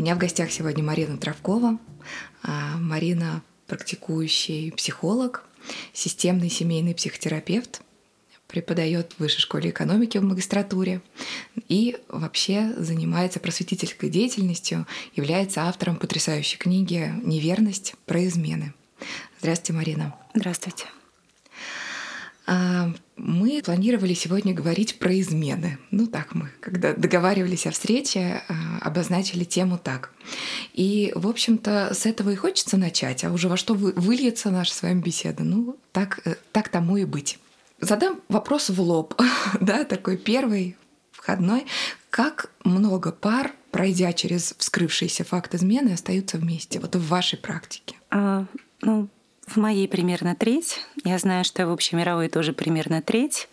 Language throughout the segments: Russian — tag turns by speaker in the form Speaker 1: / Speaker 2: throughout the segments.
Speaker 1: У меня в гостях сегодня Марина Травкова. А, Марина практикующий психолог, системный семейный психотерапевт, преподает в Высшей школе экономики в магистратуре и вообще занимается просветительской деятельностью, является автором потрясающей книги «Неверность. Про измены». Здравствуйте, Марина.
Speaker 2: Здравствуйте.
Speaker 1: Мы планировали сегодня говорить про измены. Ну так мы, когда договаривались о встрече, а, обозначили тему так. И, в общем-то, с этого и хочется начать, а уже во что выльется наша с вами беседа. Ну, так, э, так тому и быть. Задам вопрос в лоб, да, такой первый, входной. Как много пар, пройдя через вскрывшийся факт измены, остаются вместе, вот в вашей практике?
Speaker 2: А, ну, в моей примерно треть. Я знаю, что в общей мировой тоже примерно треть.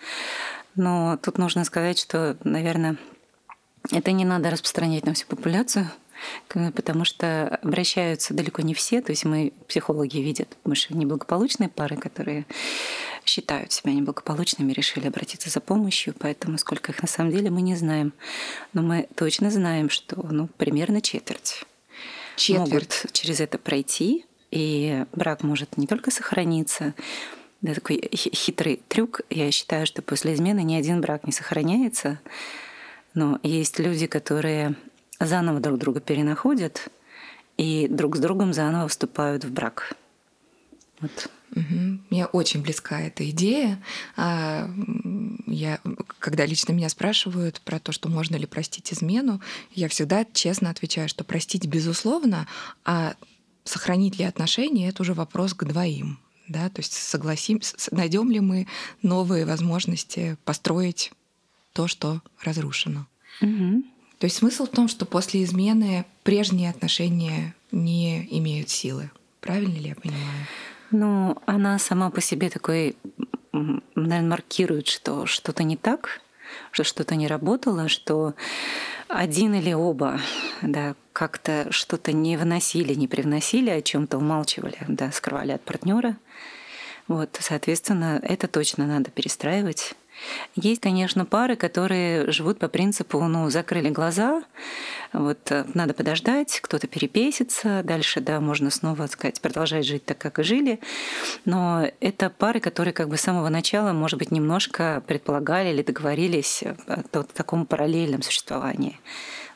Speaker 2: Но тут нужно сказать, что, наверное, это не надо распространять на всю популяцию, потому что обращаются далеко не все. То есть мы, психологи, видят, мы же неблагополучные пары, которые считают себя неблагополучными, решили обратиться за помощью, поэтому сколько их на самом деле мы не знаем. Но мы точно знаем, что ну, примерно четверть, четверть. могут через это пройти, и брак может не только сохраниться, да, такой хитрый трюк. Я считаю, что после измены ни один брак не сохраняется. Но есть люди, которые заново друг друга перенаходят и друг с другом заново вступают в брак.
Speaker 1: Вот. Угу. Мне очень близка эта идея. А, я, когда лично меня спрашивают про то, что можно ли простить измену, я всегда честно отвечаю, что простить безусловно, а сохранить ли отношения, это уже вопрос к двоим. Да? То есть согласимся, найдем ли мы новые возможности построить то, что разрушено.
Speaker 2: Угу.
Speaker 1: То есть смысл в том, что после измены прежние отношения не имеют силы. Правильно ли я понимаю?
Speaker 2: Ну, она сама по себе такой, наверное, маркирует, что что-то не так, что что-то не работало, что один или оба да, как-то что-то не выносили, не привносили, о чем-то умалчивали, да, скрывали от партнера. Вот, соответственно, это точно надо перестраивать. Есть, конечно, пары, которые живут по принципу, ну, закрыли глаза, вот э, надо подождать, кто-то перепесится, дальше, да, можно снова, так сказать, продолжать жить так, как и жили. Но это пары, которые как бы с самого начала, может быть, немножко предполагали или договорились о таком параллельном существовании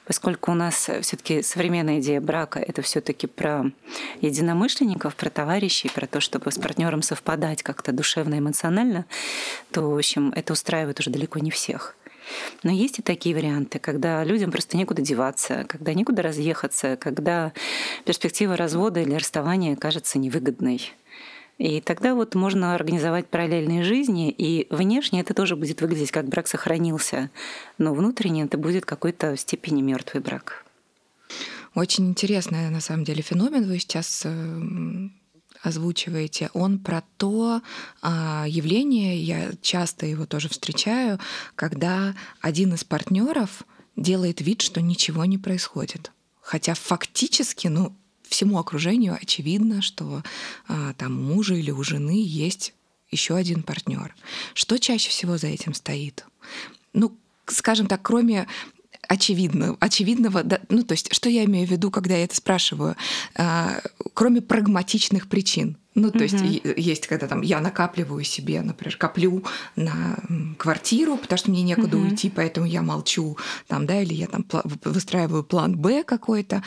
Speaker 2: поскольку у нас все-таки современная идея брака это все-таки про единомышленников, про товарищей, про то, чтобы с партнером совпадать как-то душевно, эмоционально, то, в общем, это устраивает уже далеко не всех. Но есть и такие варианты, когда людям просто некуда деваться, когда некуда разъехаться, когда перспектива развода или расставания кажется невыгодной. И тогда вот можно организовать параллельные жизни, и внешне это тоже будет выглядеть как брак сохранился, но внутренне это будет какой-то в степени мертвый брак.
Speaker 1: Очень интересный, на самом деле, феномен вы сейчас э, озвучиваете, он про то а, явление, я часто его тоже встречаю, когда один из партнеров делает вид, что ничего не происходит. Хотя фактически, ну, всему окружению очевидно, что а, там у мужа или у жены есть еще один партнер. Что чаще всего за этим стоит? Ну, скажем так, кроме очевидного, очевидного, да, ну то есть, что я имею в виду, когда я это спрашиваю, а, кроме прагматичных причин. Ну, то есть есть, когда там я накапливаю себе, например, коплю на квартиру, потому что мне некуда угу. уйти, поэтому я молчу, там, да, или я там выстраиваю план Б какой-то,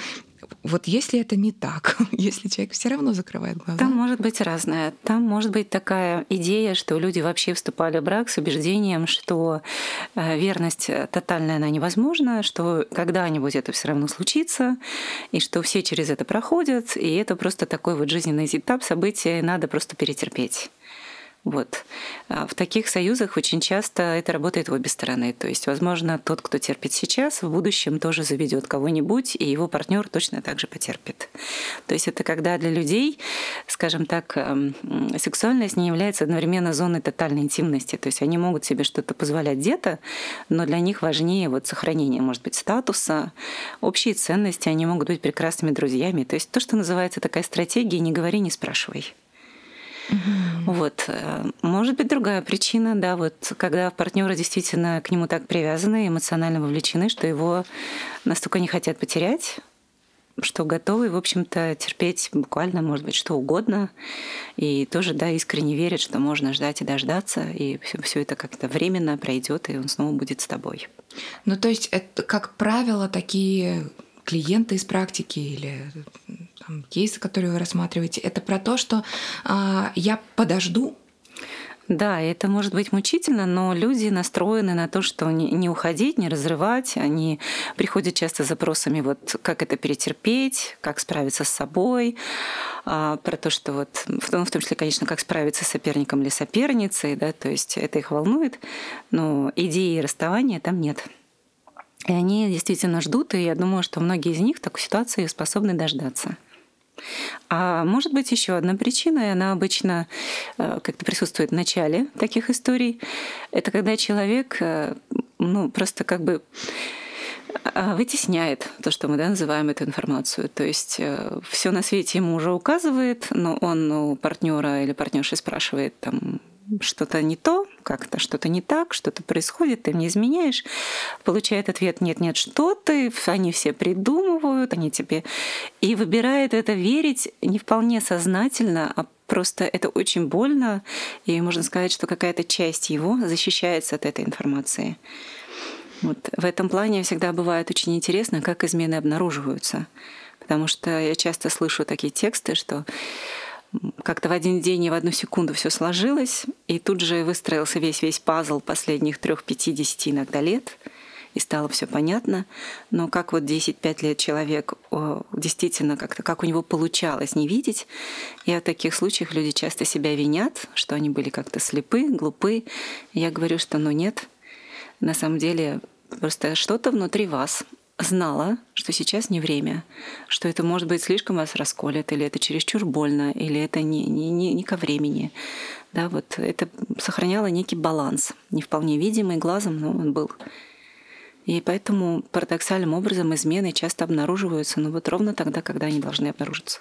Speaker 1: вот если это не так, если человек все равно закрывает глаза.
Speaker 2: Там может быть разное. Там может быть такая идея, что люди вообще вступали в брак с убеждением, что э, верность тотальная она невозможна, что когда-нибудь это все равно случится, и что все через это проходят, и это просто такой вот жизненный этап события, и надо просто перетерпеть. Вот. А в таких союзах очень часто это работает в обе стороны. То есть, возможно, тот, кто терпит сейчас, в будущем тоже заведет кого-нибудь, и его партнер точно так же потерпит. То есть это когда для людей, скажем так, эм, сексуальность не является одновременно зоной тотальной интимности. То есть они могут себе что-то позволять где-то, но для них важнее вот сохранение, может быть, статуса, общие ценности, они могут быть прекрасными друзьями. То есть то, что называется такая стратегия «не говори, не спрашивай». Угу. Вот. Э, может быть, другая причина, да, вот когда партнеры действительно к нему так привязаны, эмоционально вовлечены, что его настолько не хотят потерять, что готовы, в общем-то, терпеть буквально, может быть, что угодно, и тоже, да, искренне верят, что можно ждать и дождаться, и все, все это как-то временно пройдет, и он снова будет с тобой.
Speaker 1: Ну, то есть, это, как правило, такие клиенты из практики или там, кейсы, которые вы рассматриваете, это про то, что а, я подожду,
Speaker 2: да, это может быть мучительно, но люди настроены на то, что не, уходить, не разрывать. Они приходят часто с запросами, вот как это перетерпеть, как справиться с собой, а, про то, что вот, в том, в том числе, конечно, как справиться с соперником или соперницей, да, то есть это их волнует, но идеи расставания там нет. И они действительно ждут, и я думаю, что многие из них в такой ситуации способны дождаться. А может быть еще одна причина, и она обычно э, как-то присутствует в начале таких историй. Это когда человек э, ну, просто как бы э, вытесняет то, что мы да, называем эту информацию. То есть все на свете ему уже указывает, но он у партнера или партнерши спрашивает там что-то не то, как-то что-то не так, что-то происходит, ты мне изменяешь, получает ответ «нет, нет, что ты», они все придумывают, они тебе... И выбирает это верить не вполне сознательно, а просто это очень больно, и можно сказать, что какая-то часть его защищается от этой информации. Вот. В этом плане всегда бывает очень интересно, как измены обнаруживаются. Потому что я часто слышу такие тексты, что как-то в один день и в одну секунду все сложилось, и тут же выстроился весь-весь пазл последних трех, пяти, десяти иногда лет, и стало все понятно. Но как вот 10-5 лет человек действительно как-то, как у него получалось не видеть, и в таких случаях люди часто себя винят, что они были как-то слепы, глупы. я говорю, что ну нет, на самом деле просто что-то внутри вас знала, что сейчас не время, что это может быть слишком вас расколет, или это чересчур больно, или это не, не, не, не ко времени. Да, вот это сохраняло некий баланс, не вполне видимый глазом, но он был. И поэтому парадоксальным образом измены часто обнаруживаются, ну вот ровно тогда, когда они должны обнаружиться.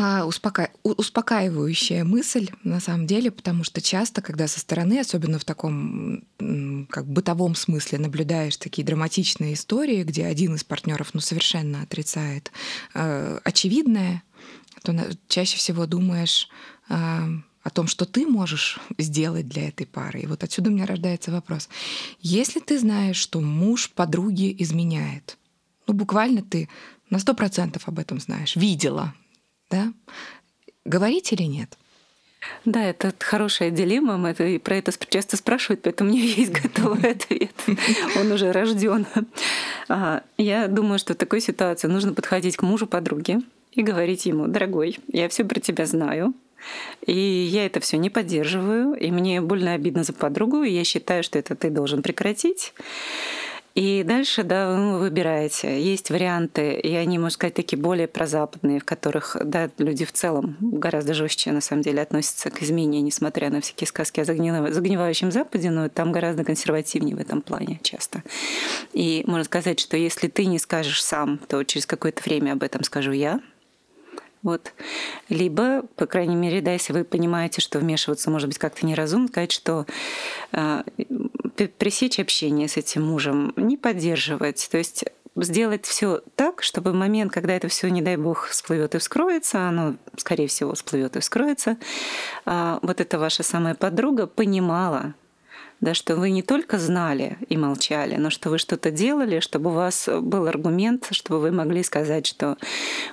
Speaker 1: А, успока... успокаивающая мысль на самом деле, потому что часто, когда со стороны, особенно в таком как бытовом смысле, наблюдаешь такие драматичные истории, где один из партнеров ну, совершенно отрицает э, очевидное, то чаще всего думаешь э, о том, что ты можешь сделать для этой пары. И вот отсюда у меня рождается вопрос. Если ты знаешь, что муж подруги изменяет, ну буквально ты на сто процентов об этом знаешь, видела, да? Говорить или нет?
Speaker 2: Да, это хорошая дилемма. Мы это, про это часто спрашивают, поэтому у меня есть готовый ответ. Он уже рожден. А, я думаю, что в такой ситуации нужно подходить к мужу подруги и говорить ему, дорогой, я все про тебя знаю, и я это все не поддерживаю, и мне больно обидно за подругу, и я считаю, что это ты должен прекратить. И дальше, да, вы выбираете. Есть варианты, и они, можно сказать, такие более прозападные, в которых, да, люди в целом гораздо жестче, на самом деле, относятся к измене, несмотря на всякие сказки о загнивающем Западе, но там гораздо консервативнее в этом плане часто. И можно сказать, что если ты не скажешь сам, то через какое-то время об этом скажу я, вот. Либо, по крайней мере, да, если вы понимаете, что вмешиваться может быть как-то неразумно, сказать, что э, пресечь общение с этим мужем, не поддерживать. То есть сделать все так, чтобы в момент, когда это все, не дай бог, всплывет и вскроется, оно, скорее всего, всплывет и вскроется, э, вот эта ваша самая подруга понимала, да, что вы не только знали и молчали, но что вы что-то делали, чтобы у вас был аргумент, чтобы вы могли сказать, что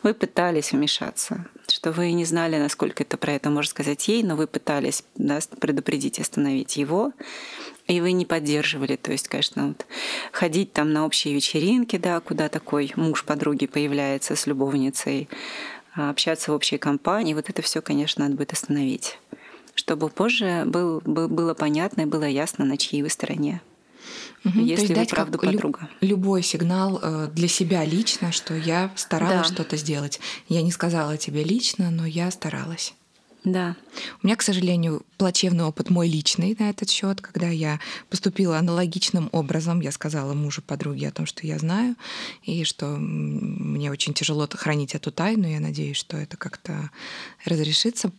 Speaker 2: вы пытались вмешаться, что вы не знали, насколько это про это можно сказать ей, но вы пытались да, предупредить, остановить его, и вы не поддерживали. То есть, конечно, вот ходить там на общие вечеринки, да, куда такой муж подруги появляется с любовницей, а общаться в общей компании, вот это все, конечно, надо будет остановить чтобы позже был, был, было понятно и было ясно, на чьей вы стороне.
Speaker 1: Угу, если вы правда подруга. Любой сигнал э, для себя лично, что я старалась да. что-то сделать. Я не сказала тебе лично, но я старалась.
Speaker 2: Да.
Speaker 1: У меня, к сожалению, плачевный опыт мой личный на этот счет, когда я поступила аналогичным образом. Я сказала мужу подруге о том, что я знаю, и что мне очень тяжело хранить эту тайну. Я надеюсь, что это как-то разрешится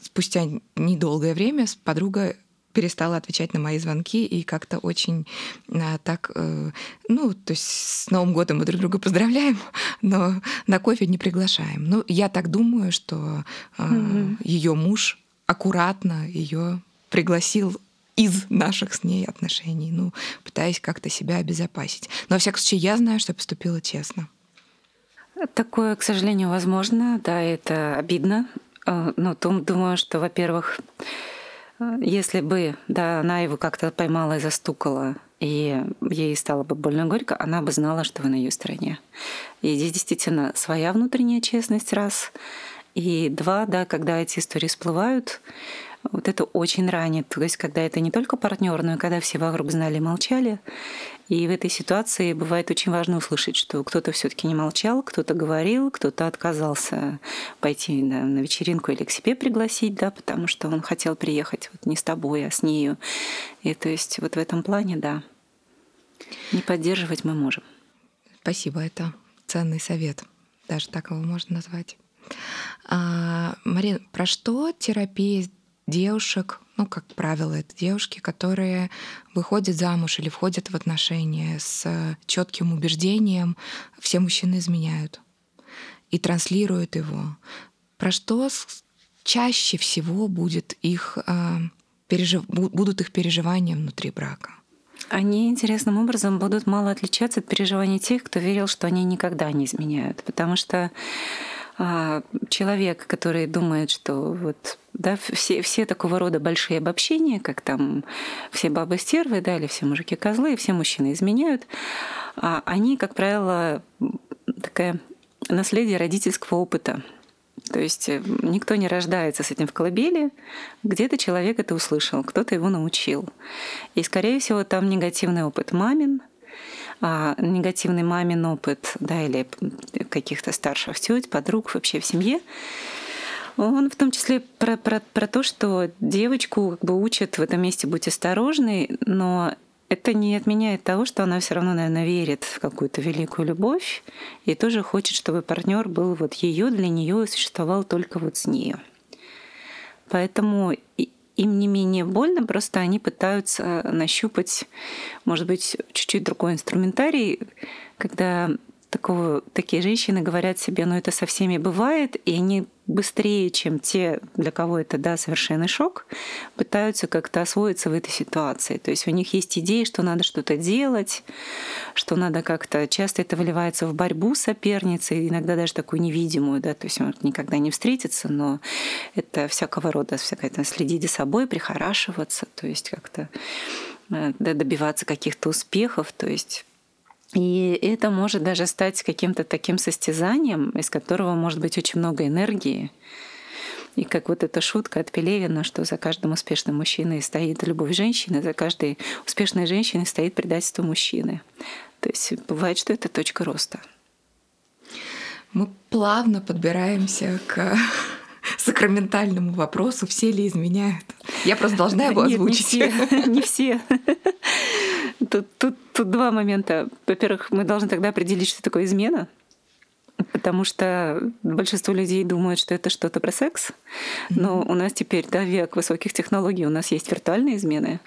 Speaker 1: спустя недолгое время подруга перестала отвечать на мои звонки и как-то очень а, так, э, ну, то есть с Новым годом мы друг друга поздравляем, но на кофе не приглашаем. Ну, я так думаю, что э, mm-hmm. ее муж аккуратно ее пригласил из наших с ней отношений, ну, пытаясь как-то себя обезопасить. Но, во всяком случае, я знаю, что поступила честно.
Speaker 2: Такое, к сожалению, возможно, да, это обидно. Э, но думаю, что, во-первых, если бы да, она его как-то поймала и застукала, и ей стало бы больно горько, она бы знала, что вы на ее стороне. И здесь действительно своя внутренняя честность, раз. И два, да, когда эти истории всплывают, вот это очень ранит. То есть, когда это не только партнер, но и когда все вокруг знали и молчали, и в этой ситуации бывает очень важно услышать, что кто-то все-таки не молчал, кто-то говорил, кто-то отказался пойти да, на вечеринку или к себе пригласить, да, потому что он хотел приехать вот не с тобой, а с нею. И то есть вот в этом плане, да, не поддерживать мы можем.
Speaker 1: Спасибо, это ценный совет, даже так его можно назвать. А, Марин, про что терапия девушек ну, как правило, это девушки, которые выходят замуж или входят в отношения с четким убеждением, все мужчины изменяют и транслируют его. Про что чаще всего будет их, а, пережив... будут их переживания внутри брака?
Speaker 2: Они интересным образом будут мало отличаться от переживаний тех, кто верил, что они никогда не изменяют. Потому что а, человек, который думает, что вот да, все, все такого рода большие обобщения, как там все бабы стервы, да, или все мужики козлы, все мужчины изменяют, а они, как правило, такая наследие родительского опыта. То есть э, никто не рождается с этим в колыбели, где-то человек это услышал, кто-то его научил. И, скорее всего, там негативный опыт мамин, а, негативный мамин опыт, да, или каких-то старших теть, подруг вообще в семье, он в том числе про, про, про то, что девочку как бы учат в этом месте быть осторожной, но это не отменяет того, что она все равно, наверное, верит в какую-то великую любовь и тоже хочет, чтобы партнер был вот ее для нее и существовал только вот с ней. Поэтому им не менее больно, просто они пытаются нащупать, может быть, чуть-чуть другой инструментарий, когда такого, такие женщины говорят себе, ну это со всеми бывает, и они быстрее, чем те, для кого это да, совершенный шок, пытаются как-то освоиться в этой ситуации. То есть у них есть идеи, что надо что-то делать, что надо как-то... Часто это выливается в борьбу с соперницей, иногда даже такую невидимую, да, то есть он никогда не встретится, но это всякого рода, всякое, следить за собой, прихорашиваться, то есть как-то э, добиваться каких-то успехов, то есть и это может даже стать каким-то таким состязанием, из которого может быть очень много энергии. И как вот эта шутка от Пелевина, что за каждым успешным мужчиной стоит любовь женщины, за каждой успешной женщиной стоит предательство мужчины. То есть бывает, что это точка роста.
Speaker 1: Мы плавно подбираемся к сакраментальному вопросу, все ли изменяют. Я просто должна его озвучить.
Speaker 2: Нет, не все. Не все. Тут, тут, тут два момента. Во-первых, мы должны тогда определить, что такое измена. Потому что большинство людей думают, что это что-то про секс. Но у нас теперь, да, век высоких технологий, у нас есть виртуальные измены.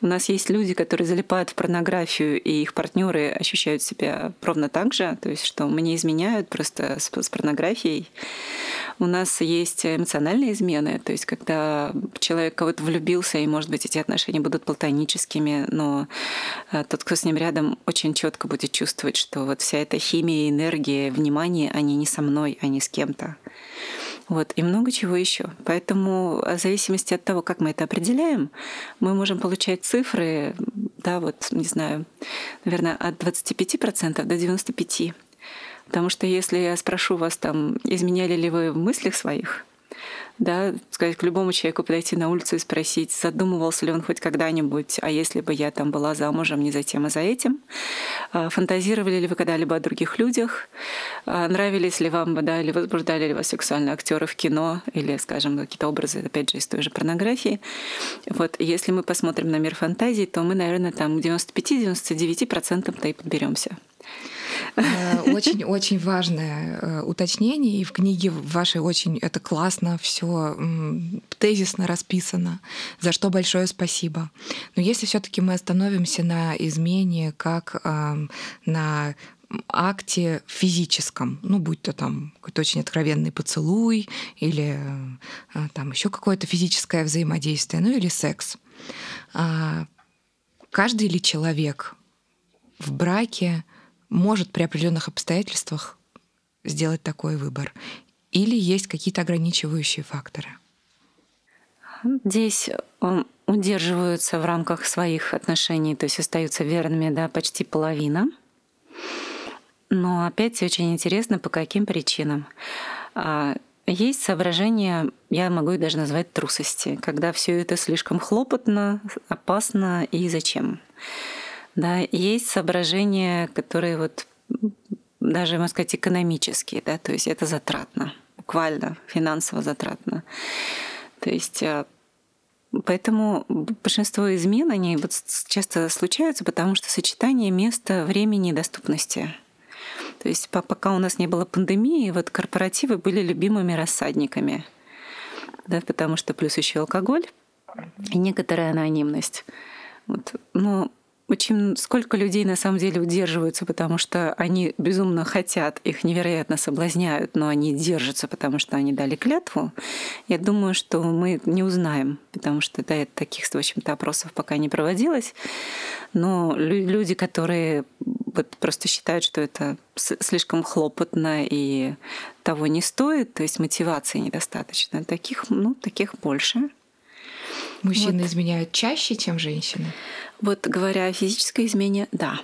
Speaker 2: У нас есть люди, которые залипают в порнографию, и их партнеры ощущают себя ровно так же, то есть что мне изменяют просто с, с порнографией. У нас есть эмоциональные измены, то есть когда человек кого-то влюбился, и, может быть, эти отношения будут платоническими, но э, тот, кто с ним рядом, очень четко будет чувствовать, что вот вся эта химия, энергия, внимание, они не со мной, они с кем-то. Вот, и много чего еще. Поэтому в зависимости от того, как мы это определяем, мы можем получать цифры, да, вот, не знаю, наверное, от 25% до 95%. Потому что если я спрошу вас там, изменяли ли вы в мыслях своих, да, сказать к любому человеку подойти на улицу и спросить, задумывался ли он хоть когда-нибудь, а если бы я там была замужем не за тем, а за этим, а, фантазировали ли вы когда-либо о других людях, а, нравились ли вам, да, или возбуждали ли вас сексуальные актеры в кино, или, скажем, какие-то образы, опять же, из той же порнографии. Вот, если мы посмотрим на мир фантазии, то мы, наверное, там к 95-99% то и подберемся.
Speaker 1: Очень-очень важное уточнение, и в книге вашей очень это классно, все тезисно расписано, за что большое спасибо. Но если все-таки мы остановимся на измене как на акте физическом, ну, будь то там какой-то очень откровенный поцелуй или а, там еще какое-то физическое взаимодействие, ну или секс. А, каждый ли человек в браке может при определенных обстоятельствах сделать такой выбор? Или есть какие-то ограничивающие факторы?
Speaker 2: Здесь удерживаются в рамках своих отношений, то есть остаются верными, да, почти половина — но опять очень интересно, по каким причинам. А, есть соображение, я могу их даже назвать трусости, когда все это слишком хлопотно, опасно и зачем. Да, есть соображения, которые вот даже, можно сказать, экономические, да, то есть это затратно, буквально финансово затратно. То есть а, Поэтому большинство измен, они вот часто случаются, потому что сочетание места, времени и доступности — то есть пока у нас не было пандемии, вот корпоративы были любимыми рассадниками, да, потому что плюс еще алкоголь и некоторая анонимность. Вот. Но очень сколько людей на самом деле удерживаются, потому что они безумно хотят, их невероятно соблазняют, но они держатся, потому что они дали клятву. Я думаю, что мы не узнаем, потому что да, таких, в общем-то, опросов пока не проводилось. Но люди, которые вот просто считают, что это слишком хлопотно и того не стоит, то есть мотивации недостаточно, таких, ну, таких больше.
Speaker 1: Мужчины вот. изменяют чаще, чем женщины?
Speaker 2: Вот говоря о физической измене, да.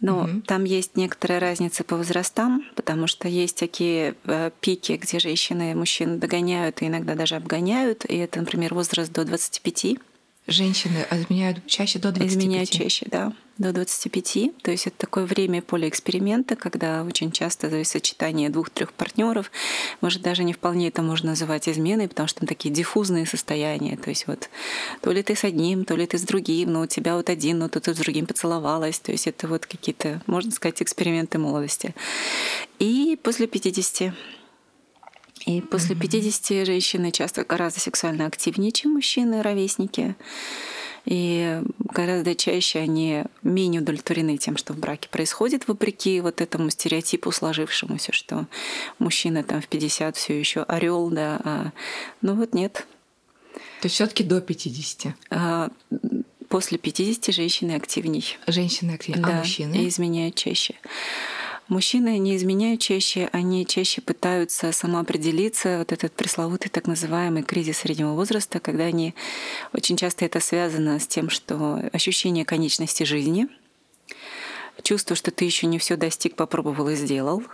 Speaker 2: Но угу. там есть некоторая разница по возрастам, потому что есть такие э, пики, где женщины и мужчин догоняют и иногда даже обгоняют. И это, например, возраст до 25.
Speaker 1: Женщины изменяют чаще до 25?
Speaker 2: Изменяют чаще, да до 25. То есть это такое время поле эксперимента, когда очень часто то есть, сочетание двух-трех партнеров, может, даже не вполне это можно называть изменой, потому что там такие диффузные состояния. То есть вот то ли ты с одним, то ли ты с другим, но у тебя вот один, но то ты с другим поцеловалась. То есть это вот какие-то, можно сказать, эксперименты молодости. И после 50 и после 50 женщины часто гораздо сексуально активнее, чем мужчины, ровесники. И гораздо чаще они менее удовлетворены тем, что в браке происходит, вопреки вот этому стереотипу сложившемуся, что мужчина там в 50 все еще орел, да, а, ну вот нет.
Speaker 1: То есть все-таки до 50? А,
Speaker 2: после 50 женщины активней.
Speaker 1: Женщины активнее,
Speaker 2: а
Speaker 1: да, а мужчины?
Speaker 2: И изменяют чаще. Мужчины не изменяют чаще, они чаще пытаются самоопределиться, вот этот пресловутый так называемый кризис среднего возраста, когда они очень часто это связано с тем, что ощущение конечности жизни, чувство, что ты еще не все достиг, попробовал и сделал.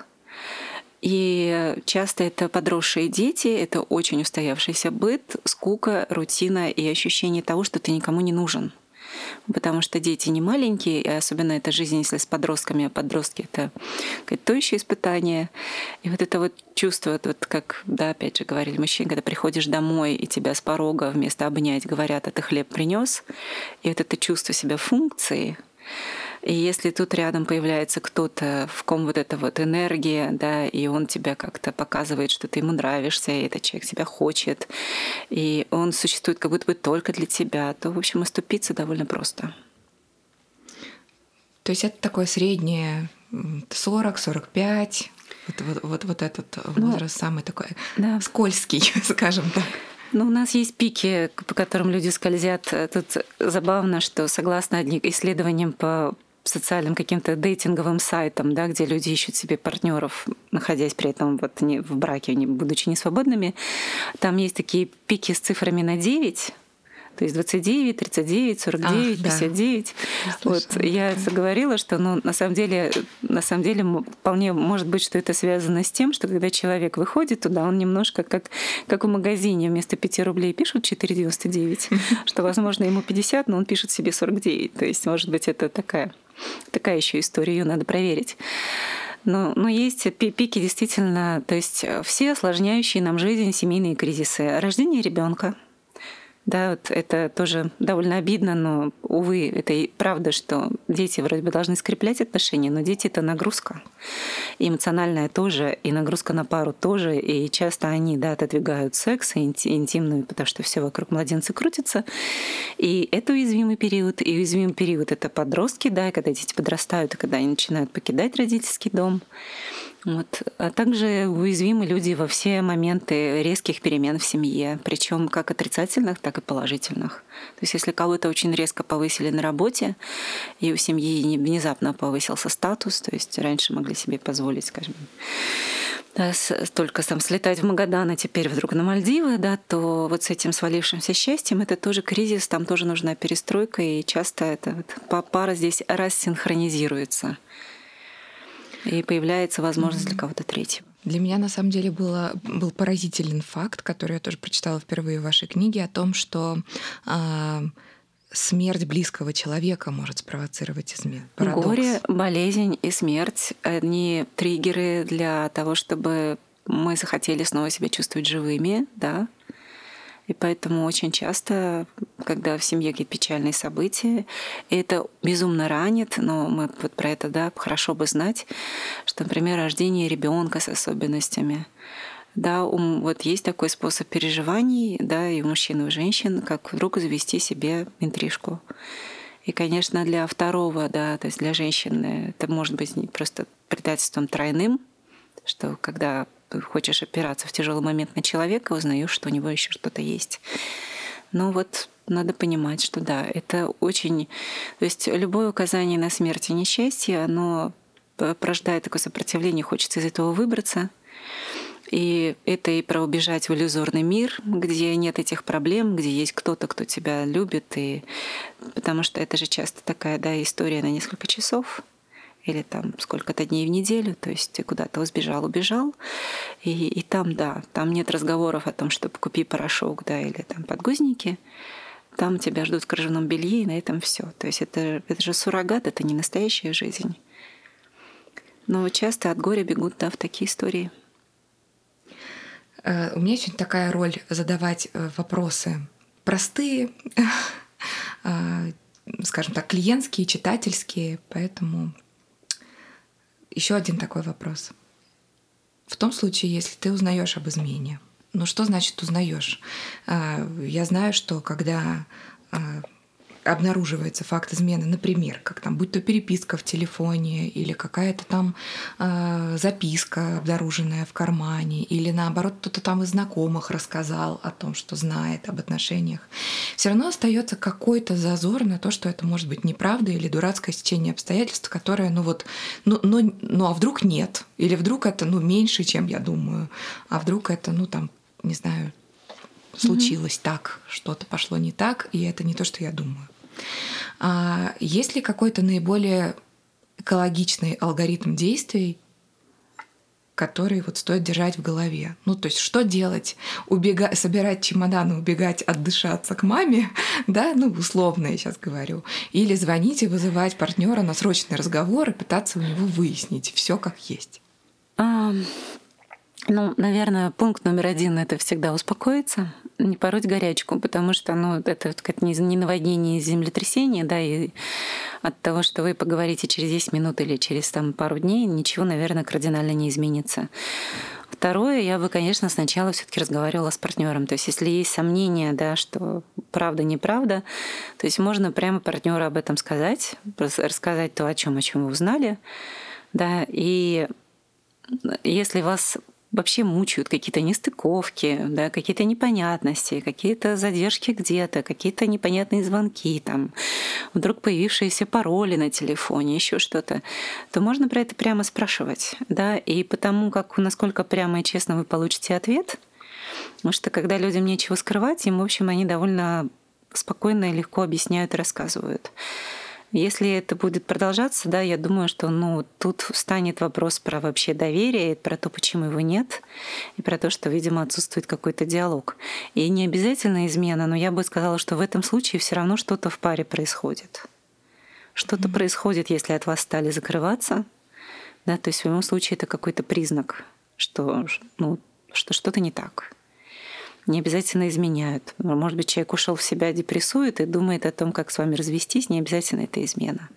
Speaker 2: И часто это подросшие дети, это очень устоявшийся быт, скука, рутина и ощущение того, что ты никому не нужен — потому что дети не маленькие, и особенно это жизнь, если с подростками, а подростки — это то еще испытание. И вот это вот чувство, вот как, да, опять же говорили мужчины, когда приходишь домой, и тебя с порога вместо обнять говорят, а ты хлеб принес, и вот это чувство себя функции — и если тут рядом появляется кто-то, в ком вот эта вот энергия, да, и он тебя как-то показывает, что ты ему нравишься, и этот человек тебя хочет, и он существует как будто бы только для тебя, то, в общем, оступиться довольно просто.
Speaker 1: То есть это такое среднее 40-45, вот, вот, вот, вот этот ну, возраст самый такой да. скользкий, скажем так.
Speaker 2: Ну, у нас есть пики, по которым люди скользят. Тут забавно, что согласно одним исследованиям по социальным каким-то дейтинговым сайтам, да, где люди ищут себе партнеров, находясь при этом вот не в браке, не, будучи несвободными, там есть такие пики с цифрами на 9, то есть 29, 39, 49, Ах, 59. Да. Вот я говорила, что ну, на самом деле, на самом деле вполне может быть, что это связано с тем, что когда человек выходит туда, он немножко как, как в магазине вместо 5 рублей пишут 4,99, что, возможно, ему 50, но он пишет себе 49. То есть, может быть, это такая Такая еще история, ее надо проверить. Но, но есть пики действительно, то есть все осложняющие нам жизнь семейные кризисы. Рождение ребенка, Да, вот это тоже довольно обидно, но, увы, это и правда, что дети вроде бы должны скреплять отношения, но дети — это нагрузка. И эмоциональная тоже, и нагрузка на пару тоже. И часто они, да, отодвигают секс и интимную, потому что все вокруг младенца крутится. И это уязвимый период. И уязвимый период — это подростки, да, когда дети подрастают, и когда они начинают покидать родительский дом. Вот. А также уязвимы люди во все моменты резких перемен в семье, причем как отрицательных, так и положительных. То есть если кого-то очень резко повысили на работе, и у семьи внезапно повысился статус, то есть раньше могли себе позволить, скажем, да, только там слетать в Магадан, а теперь вдруг на Мальдивы, да, то вот с этим свалившимся счастьем это тоже кризис, там тоже нужна перестройка, и часто это вот пара здесь рассинхронизируется и появляется возможность для кого-то третьего.
Speaker 1: Для меня на самом деле было, был поразителен факт, который я тоже прочитала впервые в вашей книге, о том, что э, смерть близкого человека может спровоцировать измену.
Speaker 2: Горе, болезнь и смерть — они триггеры для того, чтобы мы захотели снова себя чувствовать живыми, да, и поэтому очень часто, когда в семье какие-то печальные события, это безумно ранит, но мы вот про это, да, хорошо бы знать, что, например, рождение ребенка с особенностями, да, вот есть такой способ переживаний, да, и у мужчин, и у женщин, как вдруг завести себе интрижку. И, конечно, для второго, да, то есть для женщины это может быть не просто предательством тройным, что когда хочешь опираться в тяжелый момент на человека, узнаешь, что у него еще что-то есть. Но вот надо понимать, что да, это очень... То есть любое указание на смерть и несчастье, оно порождает такое сопротивление, хочется из этого выбраться. И это и про убежать в иллюзорный мир, где нет этих проблем, где есть кто-то, кто тебя любит. И... Потому что это же часто такая да, история на несколько часов или там сколько-то дней в неделю, то есть ты куда-то сбежал, убежал, и, и там, да, там нет разговоров о том, чтобы купи порошок, да, или там подгузники, там тебя ждут в кружевном белье, и на этом все. То есть это, это же суррогат, это не настоящая жизнь. Но часто от горя бегут, да, в такие истории.
Speaker 1: Э, у меня очень такая роль задавать э, вопросы простые, э, скажем так, клиентские, читательские, поэтому еще один такой вопрос. В том случае, если ты узнаешь об измене, ну что значит узнаешь? А, я знаю, что когда а, обнаруживается факт измены, например, как там, будь то переписка в телефоне или какая-то там э, записка обнаруженная в кармане, или наоборот кто-то там из знакомых рассказал о том, что знает об отношениях, все равно остается какой-то зазор на то, что это может быть неправда или дурацкое стечение обстоятельств, которое, ну вот, ну, ну, ну а вдруг нет, или вдруг это, ну, меньше, чем я думаю, а вдруг это, ну там, не знаю, случилось mm-hmm. так, что-то пошло не так, и это не то, что я думаю. А есть ли какой-то наиболее экологичный алгоритм действий, который вот стоит держать в голове. Ну, то есть, что делать? Убега... Собирать чемоданы, убегать, отдышаться к маме, да, ну, условно я сейчас говорю. Или звонить и вызывать партнера на срочный разговор и пытаться у него выяснить все как есть.
Speaker 2: Ну, наверное, пункт номер один — это всегда успокоиться, не пороть горячку, потому что ну, это как не, не наводнение, землетрясение, да, и от того, что вы поговорите через 10 минут или через там, пару дней, ничего, наверное, кардинально не изменится. Второе, я бы, конечно, сначала все-таки разговаривала с партнером. То есть, если есть сомнения, да, что правда, неправда, то есть можно прямо партнеру об этом сказать, рассказать то, о чем, о чем вы узнали, да, и если вас вообще мучают какие-то нестыковки, да, какие-то непонятности, какие-то задержки где-то, какие-то непонятные звонки, там, вдруг появившиеся пароли на телефоне, еще что-то, то можно про это прямо спрашивать. Да? И потому как насколько прямо и честно вы получите ответ, потому что когда людям нечего скрывать, им, в общем, они довольно спокойно и легко объясняют и рассказывают. Если это будет продолжаться, да, я думаю, что ну, тут встанет вопрос про вообще доверие, про то, почему его нет, и про то, что, видимо, отсутствует какой-то диалог. И не обязательно измена, но я бы сказала, что в этом случае все равно что-то в паре происходит. Что-то mm-hmm. происходит, если от вас стали закрываться, да, то есть в любом случае это какой-то признак, что, ну, что что-то не так. Не обязательно изменяют. Может быть, человек ушел в себя, депрессует и думает о том, как с вами развестись, не обязательно это измена.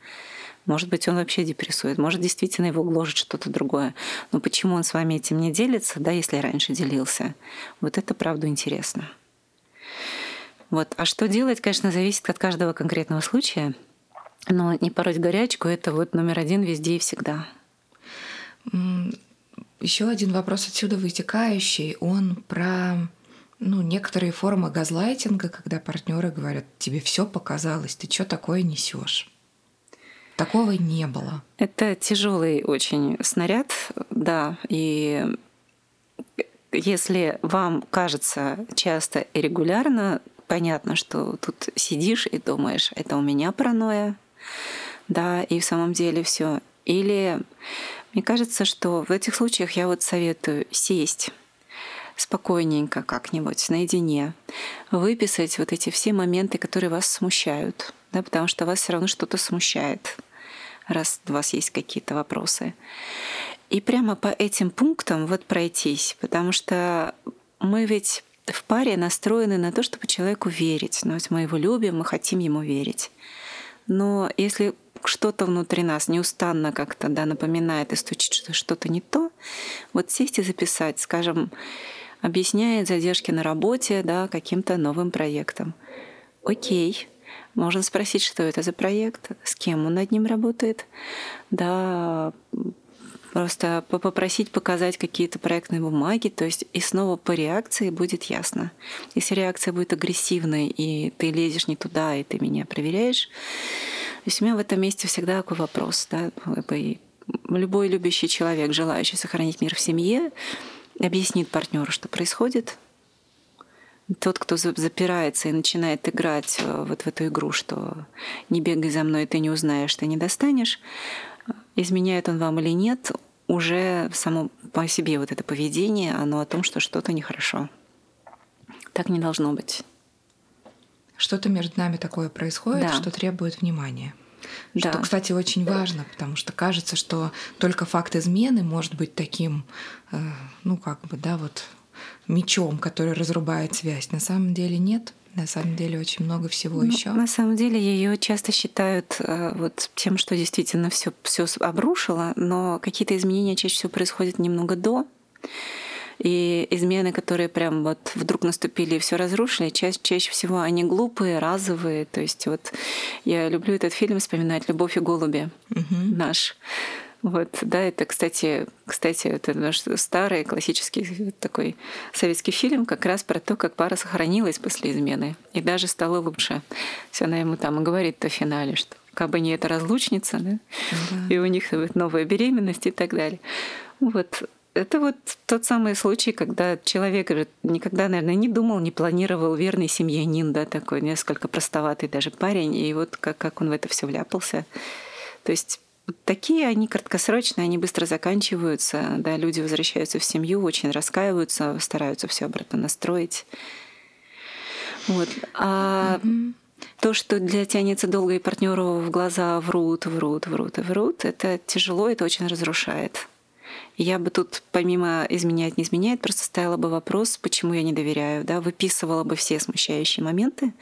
Speaker 2: Может быть, он вообще депрессует. Может, действительно его гложет что-то другое. Но почему он с вами этим не делится, да, если раньше делился? Вот это, правда, интересно. Вот. А что делать, конечно, зависит от каждого конкретного случая. Но не пороть горячку — это вот номер один везде и всегда.
Speaker 1: Еще один вопрос отсюда вытекающий. Он про ну, некоторые формы газлайтинга, когда партнеры говорят, тебе все показалось, ты что такое несешь? Такого не было.
Speaker 2: Это тяжелый очень снаряд, да, и если вам кажется часто и регулярно, понятно, что тут сидишь и думаешь, это у меня паранойя, да, и в самом деле все. Или мне кажется, что в этих случаях я вот советую сесть спокойненько как-нибудь, наедине, выписать вот эти все моменты, которые вас смущают, да, потому что вас все равно что-то смущает раз у вас есть какие-то вопросы. И прямо по этим пунктам вот пройтись, потому что мы ведь в паре настроены на то, чтобы человеку верить. Но ведь мы его любим, мы хотим ему верить. Но если что-то внутри нас неустанно как-то да, напоминает и стучит, что что-то не то, вот сесть и записать, скажем, объясняет задержки на работе да, каким-то новым проектом. Окей, можно спросить, что это за проект, с кем он над ним работает. Да, просто попросить показать какие-то проектные бумаги, то есть и снова по реакции будет ясно. Если реакция будет агрессивной, и ты лезешь не туда, и ты меня проверяешь, то есть у меня в этом месте всегда такой вопрос. Да? Любой любящий человек, желающий сохранить мир в семье, объяснит партнеру, что происходит, тот, кто запирается и начинает играть э, вот в эту игру, что не бегай за мной, ты не узнаешь, ты не достанешь, изменяет он вам или нет, уже само по себе вот это поведение, оно о том, что что-то нехорошо. Так не должно быть.
Speaker 1: Что-то между нами такое происходит, да. что требует внимания. Да. Что, кстати, очень важно, потому что кажется, что только факт измены может быть таким, э, ну как бы, да, вот мечом, который разрубает связь. На самом деле нет. На самом деле очень много всего ну, еще.
Speaker 2: На самом деле ее часто считают э, вот тем, что действительно все все обрушило, но какие-то изменения чаще всего происходят немного до. И измены, которые прям вот вдруг наступили и все разрушили, чаще, чаще всего они глупые, разовые. То есть вот я люблю этот фильм вспоминать «Любовь и голуби» угу. наш. Вот, да, это, кстати, кстати, это наш старый классический такой советский фильм как раз про то, как пара сохранилась после измены и даже стала лучше. Все она ему там и говорит в финале, что как бы не эта разлучница, да, да. и у них будет новая беременность и так далее. Вот это вот тот самый случай, когда человек никогда, наверное, не думал, не планировал верный семьянин, да, такой несколько простоватый даже парень, и вот как, как он в это все вляпался. То есть такие, они краткосрочные, они быстро заканчиваются, да, люди возвращаются в семью, очень раскаиваются, стараются все обратно настроить. Вот. А mm-hmm. то, что для тянется долго и партнеру в глаза врут, врут, врут и врут, это тяжело, это очень разрушает. Я бы тут, помимо изменять, не изменяет, просто ставила бы вопрос, почему я не доверяю, да, выписывала бы все смущающие моменты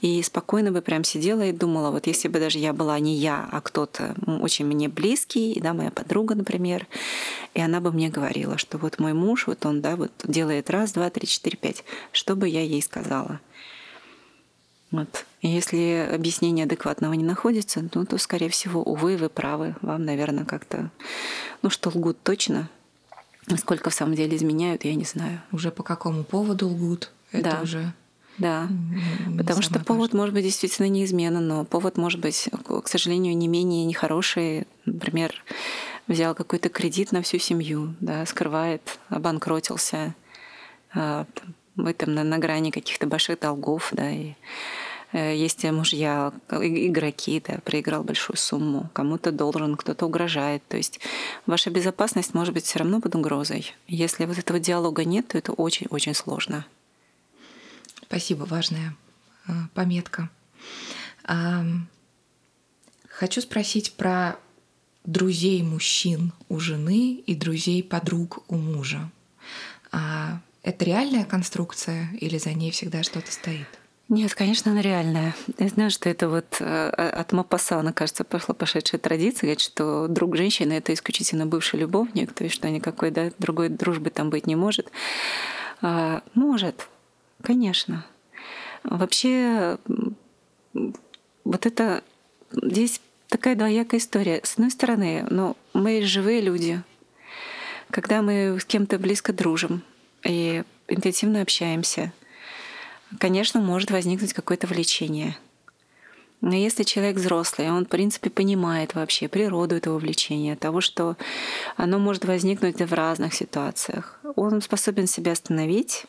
Speaker 2: и спокойно бы прям сидела и думала, вот если бы даже я была не я, а кто-то очень мне близкий, да, моя подруга, например, и она бы мне говорила, что вот мой муж, вот он, да, вот делает раз, два, три, четыре, пять, что бы я ей сказала? Вот. И если объяснение адекватного не находится, ну, то, скорее всего, увы, вы правы. Вам, наверное, как-то... Ну, что лгут точно. Насколько в самом деле изменяют, я не знаю.
Speaker 1: Уже по какому поводу лгут? Это
Speaker 2: да.
Speaker 1: уже...
Speaker 2: Да, не потому что повод может быть действительно неизменен, но повод может быть, к сожалению, не менее нехороший. Например, взял какой-то кредит на всю семью, да, скрывает, обанкротился, вы там на, на грани каких-то больших долгов, да, и э, есть мужья, игроки, да, проиграл большую сумму, кому-то должен, кто-то угрожает. То есть ваша безопасность может быть все равно под угрозой. Если вот этого диалога нет, то это очень-очень сложно.
Speaker 1: Спасибо, важная э, пометка. Хочу спросить про друзей мужчин у жены и друзей подруг у мужа. А, Это реальная конструкция или за ней всегда что-то стоит?
Speaker 2: Нет, конечно, она реальная. Я знаю, что это вот э, от Мапасана, кажется, пошла пошедшая традиция, что друг женщины — это исключительно бывший любовник, то есть что никакой да, другой дружбы там быть не может. А, может, конечно. Вообще, вот это здесь такая двоякая история. С одной стороны, ну, мы живые люди. Когда мы с кем-то близко дружим и интенсивно общаемся — конечно, может возникнуть какое-то влечение. Но если человек взрослый, он, в принципе, понимает вообще природу этого влечения, того, что оно может возникнуть в разных ситуациях, он способен себя остановить,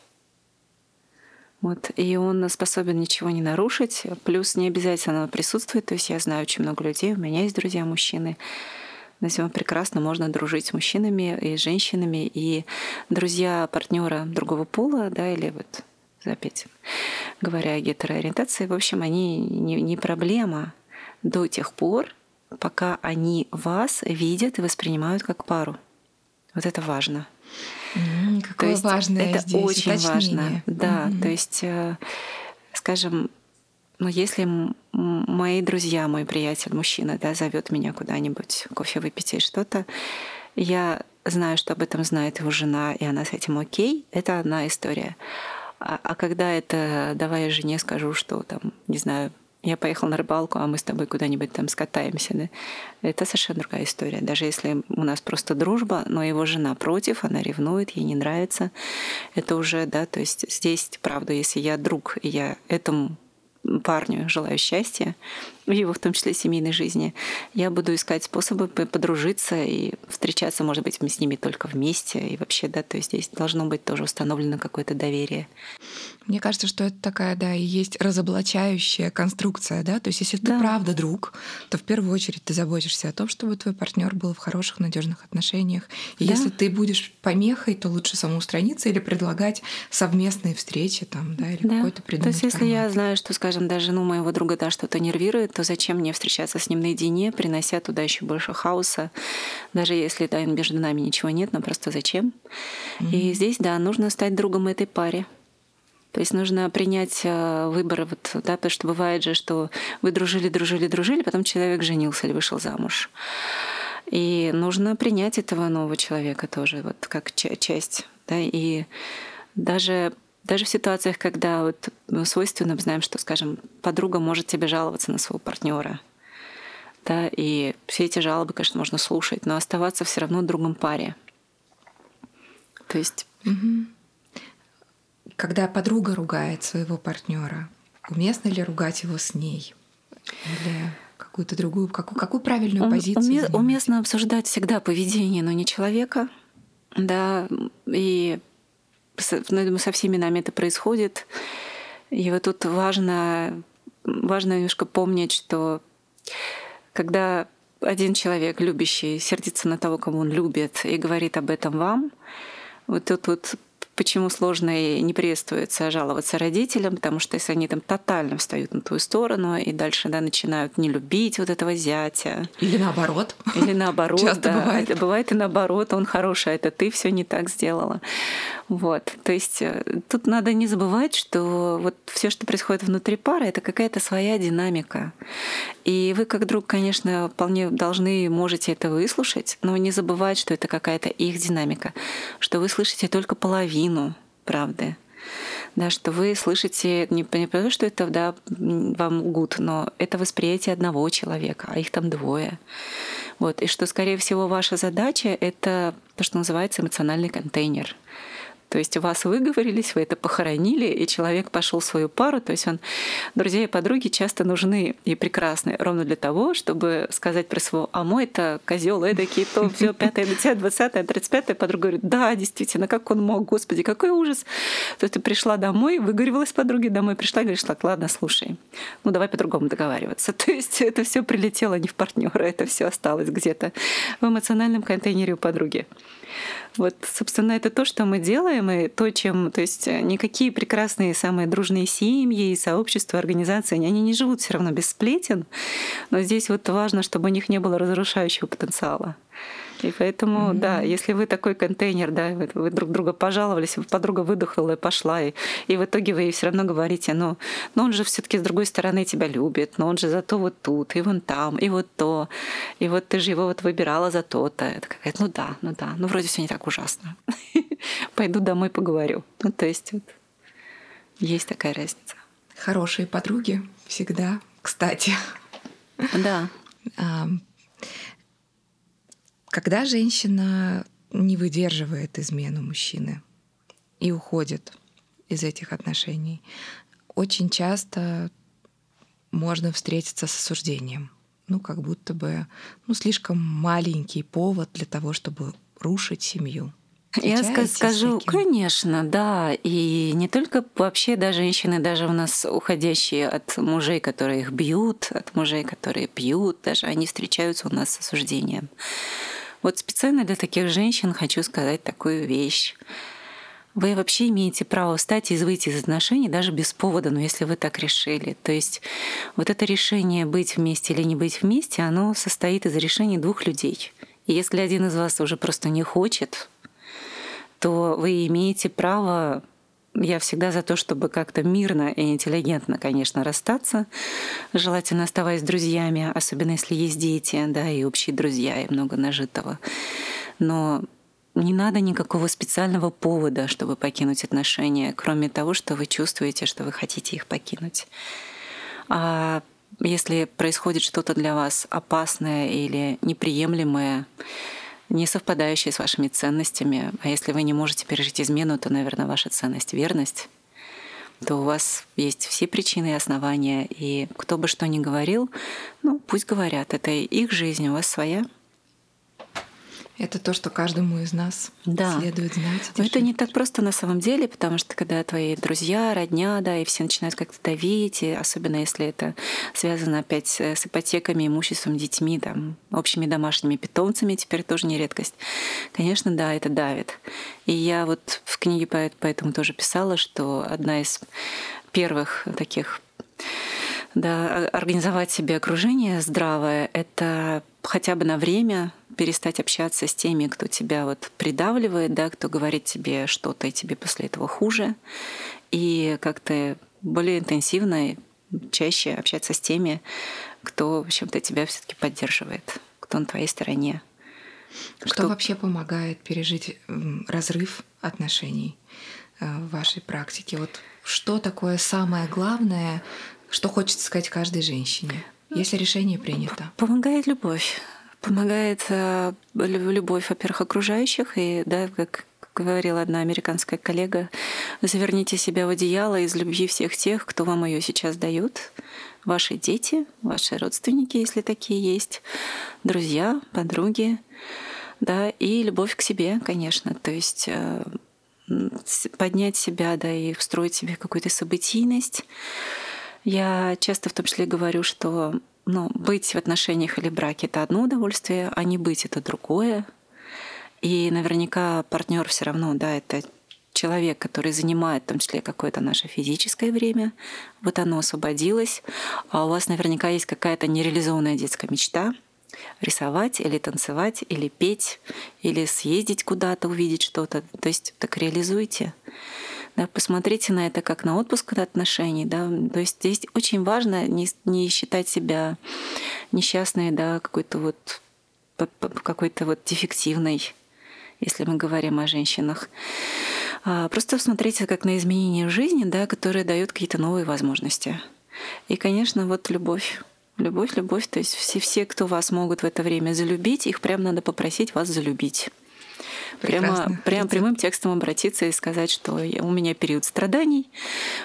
Speaker 2: вот, и он способен ничего не нарушить, плюс не обязательно оно присутствует. То есть я знаю очень много людей, у меня есть друзья мужчины, на сегодня прекрасно можно дружить с мужчинами и женщинами, и друзья партнера другого пола, да, или вот опять говоря о гетероориентации, в общем, они не, не проблема до тех пор, пока они вас видят и воспринимают как пару. Вот это важно.
Speaker 1: Mm, какое то есть важное
Speaker 2: это
Speaker 1: здесь
Speaker 2: очень
Speaker 1: уточнение.
Speaker 2: важно. Да, mm-hmm. то есть, э, скажем, ну, если мои друзья, мой приятель, мужчина, да, зовет меня куда-нибудь кофе выпить или что-то, я знаю, что об этом знает его жена, и она с этим окей, это одна история. А, а когда это давай я жене скажу, что там, не знаю, я поехал на рыбалку, а мы с тобой куда-нибудь там скатаемся, да? это совершенно другая история. Даже если у нас просто дружба, но его жена против, она ревнует, ей не нравится, это уже, да, то есть здесь, правда, если я друг, и я этому парню желаю счастья, в его в том числе семейной жизни, я буду искать способы подружиться и встречаться, может быть, с ними только вместе. И вообще, да, то есть здесь должно быть тоже установлено какое-то доверие.
Speaker 1: Мне кажется, что это такая, да, и есть разоблачающая конструкция, да. То есть, если ты да. правда друг, то в первую очередь ты заботишься о том, чтобы твой партнер был в хороших, надежных отношениях. И да. если ты будешь помехой, то лучше самоустраниться или предлагать совместные встречи там, да, или да. какой-то придумать.
Speaker 2: То есть, если формат. я знаю, что, скажем, даже жену моего друга да, что-то нервирует, то зачем мне встречаться с ним наедине, принося туда еще больше хаоса, даже если да, между нами ничего нет, но просто зачем? Mm-hmm. И здесь, да, нужно стать другом этой паре. То есть нужно принять э, выбор, вот, да, потому что бывает же, что вы дружили, дружили, дружили, потом человек женился или вышел замуж. И нужно принять этого нового человека тоже, вот как часть. Да, и даже даже в ситуациях, когда вот мы свойственно знаем, что, скажем, подруга может тебе жаловаться на своего партнера, да, и все эти жалобы, конечно, можно слушать, но оставаться все равно другом паре. То есть угу.
Speaker 1: Когда подруга ругает своего партнера, уместно ли ругать его с ней? Или какую-то другую, какую, какую правильную Ум, позицию?
Speaker 2: Уме, уместно обсуждать всегда поведение, но не человека. Да, и ну, я думаю, со всеми нами это происходит. И вот тут важно, важно немножко помнить, что когда один человек, любящий, сердится на того, кого он любит, и говорит об этом вам, вот тут вот почему сложно и не приветствуется жаловаться родителям, потому что если они там тотально встают на твою сторону и дальше да, начинают не любить вот этого зятя.
Speaker 1: Или наоборот.
Speaker 2: Или наоборот.
Speaker 1: Часто
Speaker 2: да.
Speaker 1: бывает.
Speaker 2: Это бывает и наоборот, он хороший, а это ты все не так сделала. Вот. То есть э, тут надо не забывать, что вот все, что происходит внутри пары, это какая-то своя динамика. И вы как друг, конечно, вполне должны, можете это выслушать, но не забывать, что это какая-то их динамика, что вы слышите только половину правды. Да, что вы слышите не, не потому, что это да, вам лгут, но это восприятие одного человека, а их там двое. Вот. И что, скорее всего, ваша задача — это то, что называется эмоциональный контейнер — то есть вас выговорились, вы это похоронили, и человек пошел свою пару. То есть он, друзья и подруги часто нужны и прекрасны ровно для того, чтобы сказать про своего, а мой это козел эдакий, то все пятое, десятое, двадцатое, тридцать пятое. Подруга говорит, да, действительно, как он мог, господи, какой ужас. То есть ты пришла домой, выговорилась подруге, домой пришла и говоришь, так, ладно, слушай, ну давай по-другому договариваться. То есть это все прилетело не в партнера, это все осталось где-то в эмоциональном контейнере у подруги. Вот, собственно, это то, что мы делаем, и то, чем, то есть э, никакие прекрасные самые дружные семьи, сообщества, организации, они не живут все равно без сплетен, но здесь вот важно, чтобы у них не было разрушающего потенциала. И поэтому, mm-hmm. да, если вы такой контейнер, да, вы, вы друг друга пожаловались, подруга выдохнула и пошла, и, и в итоге вы все равно говорите, ну, но он же все-таки с другой стороны тебя любит, но он же зато вот тут, и вон там, и вот то, и вот ты же его вот выбирала за то-то. Это какая-то, ну да, ну да, ну вроде все не так ужасно. Пойду домой поговорю. Ну, то есть вот есть такая разница.
Speaker 1: Хорошие подруги всегда, кстати.
Speaker 2: Да.
Speaker 1: Когда женщина не выдерживает измену мужчины и уходит из этих отношений, очень часто можно встретиться с осуждением. Ну, как будто бы ну, слишком маленький повод для того, чтобы рушить семью.
Speaker 2: Я скажу, конечно, да. И не только вообще, да, женщины, даже у нас уходящие от мужей, которые их бьют, от мужей, которые пьют, даже они встречаются у нас с осуждением. Вот специально для таких женщин хочу сказать такую вещь. Вы вообще имеете право встать и выйти из отношений даже без повода, но если вы так решили. То есть вот это решение быть вместе или не быть вместе, оно состоит из решений двух людей. И если один из вас уже просто не хочет, то вы имеете право я всегда за то, чтобы как-то мирно и интеллигентно, конечно, расстаться, желательно оставаясь друзьями, особенно если есть дети, да, и общие друзья, и много нажитого. Но не надо никакого специального повода, чтобы покинуть отношения, кроме того, что вы чувствуете, что вы хотите их покинуть. А если происходит что-то для вас опасное или неприемлемое, не совпадающие с вашими ценностями. А если вы не можете пережить измену, то, наверное, ваша ценность — верность то у вас есть все причины и основания. И кто бы что ни говорил, ну, пусть говорят, это их жизнь, у вас своя.
Speaker 1: Это то, что каждому из нас да. следует знать.
Speaker 2: Но это не так просто на самом деле, потому что когда твои друзья, родня, да, и все начинают как-то давить, и особенно если это связано опять с ипотеками, имуществом, детьми, там, общими домашними питомцами, теперь тоже не редкость. Конечно, да, это давит. И я вот в книге поэтому тоже писала, что одна из первых таких да, организовать себе окружение здравое — это хотя бы на время перестать общаться с теми, кто тебя вот придавливает, да, кто говорит тебе что-то, и тебе после этого хуже, и как-то более интенсивно, чаще общаться с теми, кто, в общем-то, тебя все таки поддерживает, кто на твоей стороне.
Speaker 1: Что кто... вообще помогает пережить разрыв отношений э, в вашей практике? Вот что такое самое главное, что хочется сказать каждой женщине? если решение принято?
Speaker 2: Помогает любовь. Помогает э, любовь, во-первых, окружающих, и, да, как говорила одна американская коллега, заверните себя в одеяло из любви всех тех, кто вам ее сейчас дают. Ваши дети, ваши родственники, если такие есть, друзья, подруги, да, и любовь к себе, конечно. То есть э, поднять себя, да, и встроить себе какую-то событийность, я часто в том числе говорю, что ну, быть в отношениях или браке это одно удовольствие, а не быть это другое. И наверняка партнер все равно, да, это человек, который занимает в том числе какое-то наше физическое время, вот оно освободилось, а у вас наверняка есть какая-то нереализованная детская мечта рисовать или танцевать, или петь, или съездить куда-то, увидеть что-то. То есть так реализуйте. Да, посмотрите на это как на отпуск от отношений. Да. То есть здесь очень важно не, не считать себя несчастной, да, какой-то вот какой-то вот дефективной, если мы говорим о женщинах. А просто смотрите как на изменения жизни, да, которые дают какие-то новые возможности. И, конечно, вот любовь. Любовь, любовь. То есть все, все, кто вас могут в это время залюбить, их прям надо попросить вас залюбить. Прямо, прямо прямым текстом обратиться и сказать, что у меня период страданий,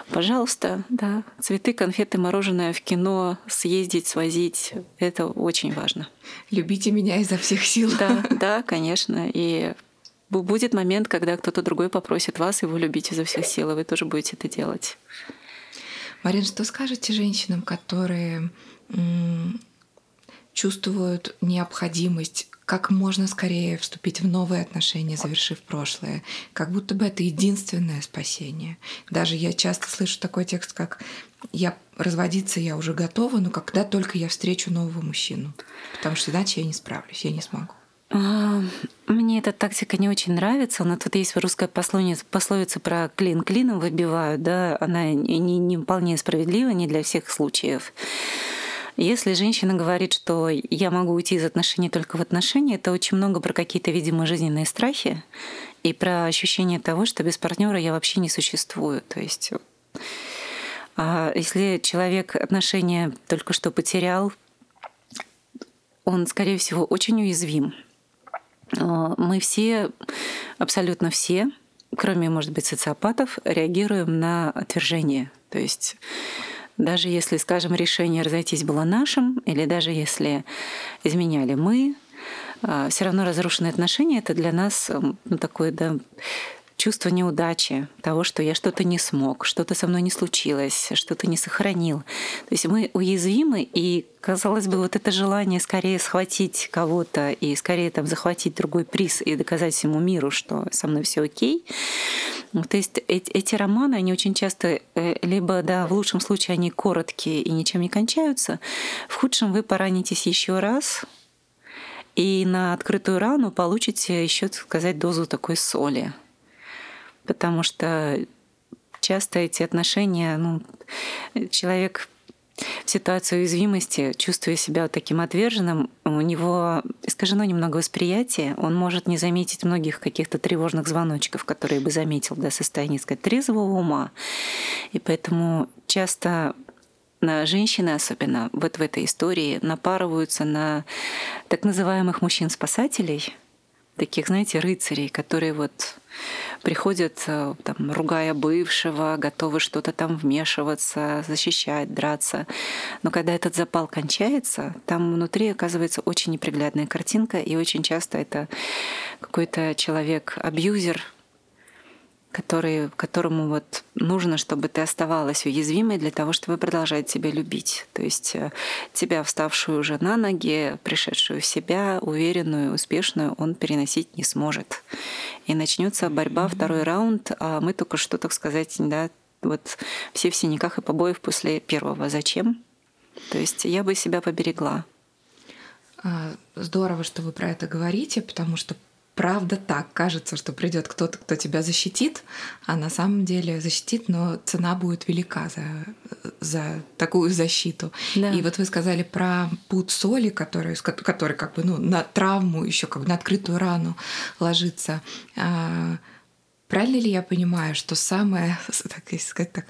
Speaker 2: пожалуйста, да, цветы, конфеты, мороженое в кино, съездить, свозить, это очень важно.
Speaker 1: Любите меня изо всех сил.
Speaker 2: Да, да, конечно. И будет момент, когда кто-то другой попросит вас его любить изо всех сил, и вы тоже будете это делать.
Speaker 1: Марин, что скажете женщинам, которые чувствуют необходимость как можно скорее вступить в новые отношения, завершив прошлое. Как будто бы это единственное спасение. Даже я часто слышу такой текст, как «я разводиться я уже готова, но когда только я встречу нового мужчину, потому что иначе я не справлюсь, я не смогу».
Speaker 2: А, мне эта тактика не очень нравится, но тут есть русская пословица, пословица про клин клином выбивают, да, она не, не вполне справедлива не для всех случаев. Если женщина говорит, что я могу уйти из отношений только в отношении, это очень много про какие-то, видимо, жизненные страхи и про ощущение того, что без партнера я вообще не существую. То есть а если человек отношения только что потерял, он, скорее всего, очень уязвим. А, мы все, абсолютно все, кроме, может быть, социопатов, реагируем на отвержение. То есть даже если, скажем, решение разойтись было нашим, или даже если изменяли мы, а, все равно разрушенные отношения это для нас ну, такое да, чувство неудачи, того, что я что-то не смог, что-то со мной не случилось, что-то не сохранил. То есть мы уязвимы, и, казалось бы, вот это желание скорее схватить кого-то и скорее там захватить другой приз и доказать всему миру, что со мной все окей. То есть эти, эти романы, они очень часто э, либо, да, в лучшем случае они короткие и ничем не кончаются, в худшем вы поранитесь еще раз, и на открытую рану получите еще, так сказать, дозу такой соли. Потому что часто эти отношения, ну, человек в ситуации уязвимости, чувствуя себя таким отверженным, у него искажено немного восприятие, он может не заметить многих каких-то тревожных звоночков, которые бы заметил до состояния, сказать, трезвого ума. И поэтому часто на женщины особенно вот в этой истории напарываются на так называемых мужчин-спасателей, таких, знаете, рыцарей, которые вот приходят, э, там, ругая бывшего, готовы что-то там вмешиваться, защищать, драться. Но когда этот запал кончается, там внутри оказывается очень неприглядная картинка, и очень часто это какой-то человек-абьюзер, который, которому вот нужно, чтобы ты оставалась уязвимой для того, чтобы продолжать тебя любить. То есть э, тебя, вставшую уже на ноги, пришедшую в себя, уверенную, успешную, он переносить не сможет. И начнется борьба, mm-hmm. второй раунд, а мы только что, так сказать, да, вот все в синяках и побоев после первого. Зачем? То есть я бы себя поберегла.
Speaker 1: А, здорово, что вы про это говорите, потому что правда так. Кажется, что придет кто-то, кто тебя защитит, а на самом деле защитит, но цена будет велика за, за такую защиту. Да. И вот вы сказали про путь соли, который, который как бы ну, на травму еще как бы на открытую рану ложится. А, правильно ли я понимаю, что самая, так сказать, так,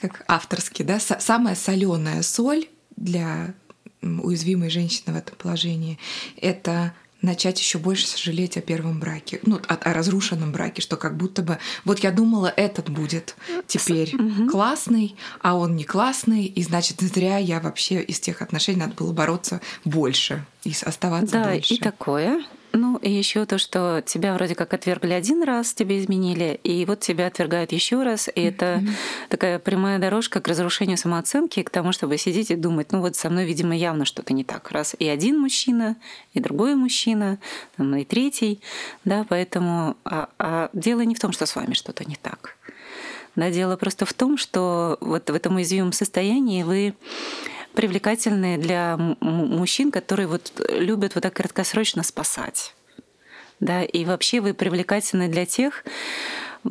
Speaker 1: как авторски, да, самая соленая соль для уязвимой женщины в этом положении это начать еще больше сожалеть о первом браке, ну, о, о разрушенном браке, что как будто бы вот я думала, этот будет теперь угу. классный, а он не классный, и значит, зря я вообще из тех отношений надо было бороться больше и оставаться
Speaker 2: да,
Speaker 1: дольше.
Speaker 2: и такое. Ну, и еще то, что тебя вроде как отвергли один раз, тебе изменили, и вот тебя отвергают еще раз. И mm-hmm. это такая прямая дорожка к разрушению самооценки, к тому, чтобы сидеть и думать, ну вот со мной, видимо, явно что-то не так. Раз и один мужчина, и другой мужчина, там, и третий. Да, поэтому а, а дело не в том, что с вами что-то не так. Да, дело просто в том, что вот в этом уязвимом состоянии вы привлекательные для мужчин, которые вот любят вот так краткосрочно спасать. Да, и вообще вы привлекательны для тех,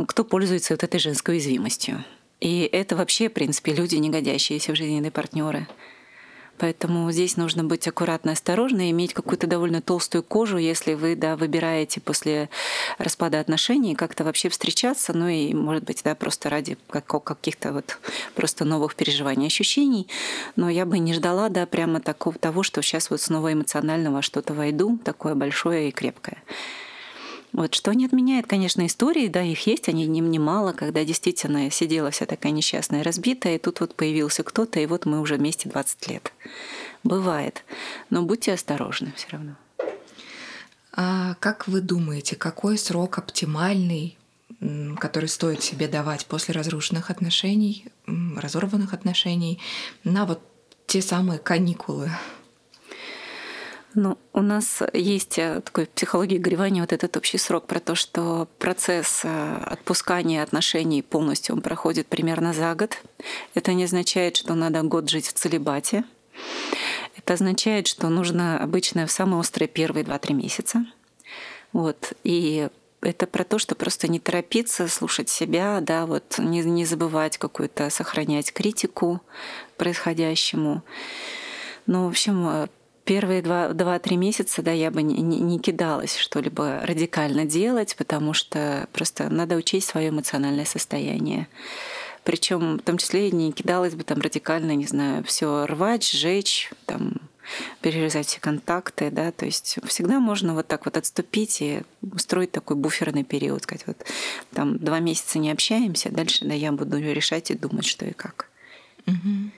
Speaker 2: кто пользуется вот этой женской уязвимостью. И это вообще, в принципе, люди, не годящиеся в жизненные партнеры. Поэтому здесь нужно быть аккуратно и осторожно, иметь какую-то довольно толстую кожу, если вы да, выбираете после распада отношений как-то вообще встречаться, ну и, может быть, да, просто ради каких-то вот просто новых переживаний, ощущений. Но я бы не ждала, да, прямо такого, того, что сейчас вот снова эмоционально во что-то войду, такое большое и крепкое. Вот, что не отменяет, конечно, истории, да, их есть, они не немало, когда действительно сидела вся такая несчастная, разбитая, и тут вот появился кто-то, и вот мы уже вместе 20 лет. Бывает. Но будьте осторожны все равно.
Speaker 1: А как вы думаете, какой срок оптимальный, который стоит себе давать после разрушенных отношений, разорванных отношений, на вот те самые каникулы?
Speaker 2: Ну, у нас есть э, такой в психологии горевания вот этот общий срок про то, что процесс э, отпускания отношений полностью он проходит примерно за год. Это не означает, что надо год жить в целебате. Это означает, что нужно обычно в самые острые первые 2-3 месяца. Вот. И это про то, что просто не торопиться, слушать себя, да, вот не, не забывать какую-то, сохранять критику происходящему. Ну, в общем, первые два-три месяца, да, я бы не, не кидалась что-либо радикально делать, потому что просто надо учесть свое эмоциональное состояние. Причем в том числе не кидалась бы там радикально, не знаю, все рвать, сжечь, там, перерезать все контакты, да, то есть всегда можно вот так вот отступить и устроить такой буферный период, сказать, вот там два месяца не общаемся, дальше, да, я буду решать и думать, что и как. Угу.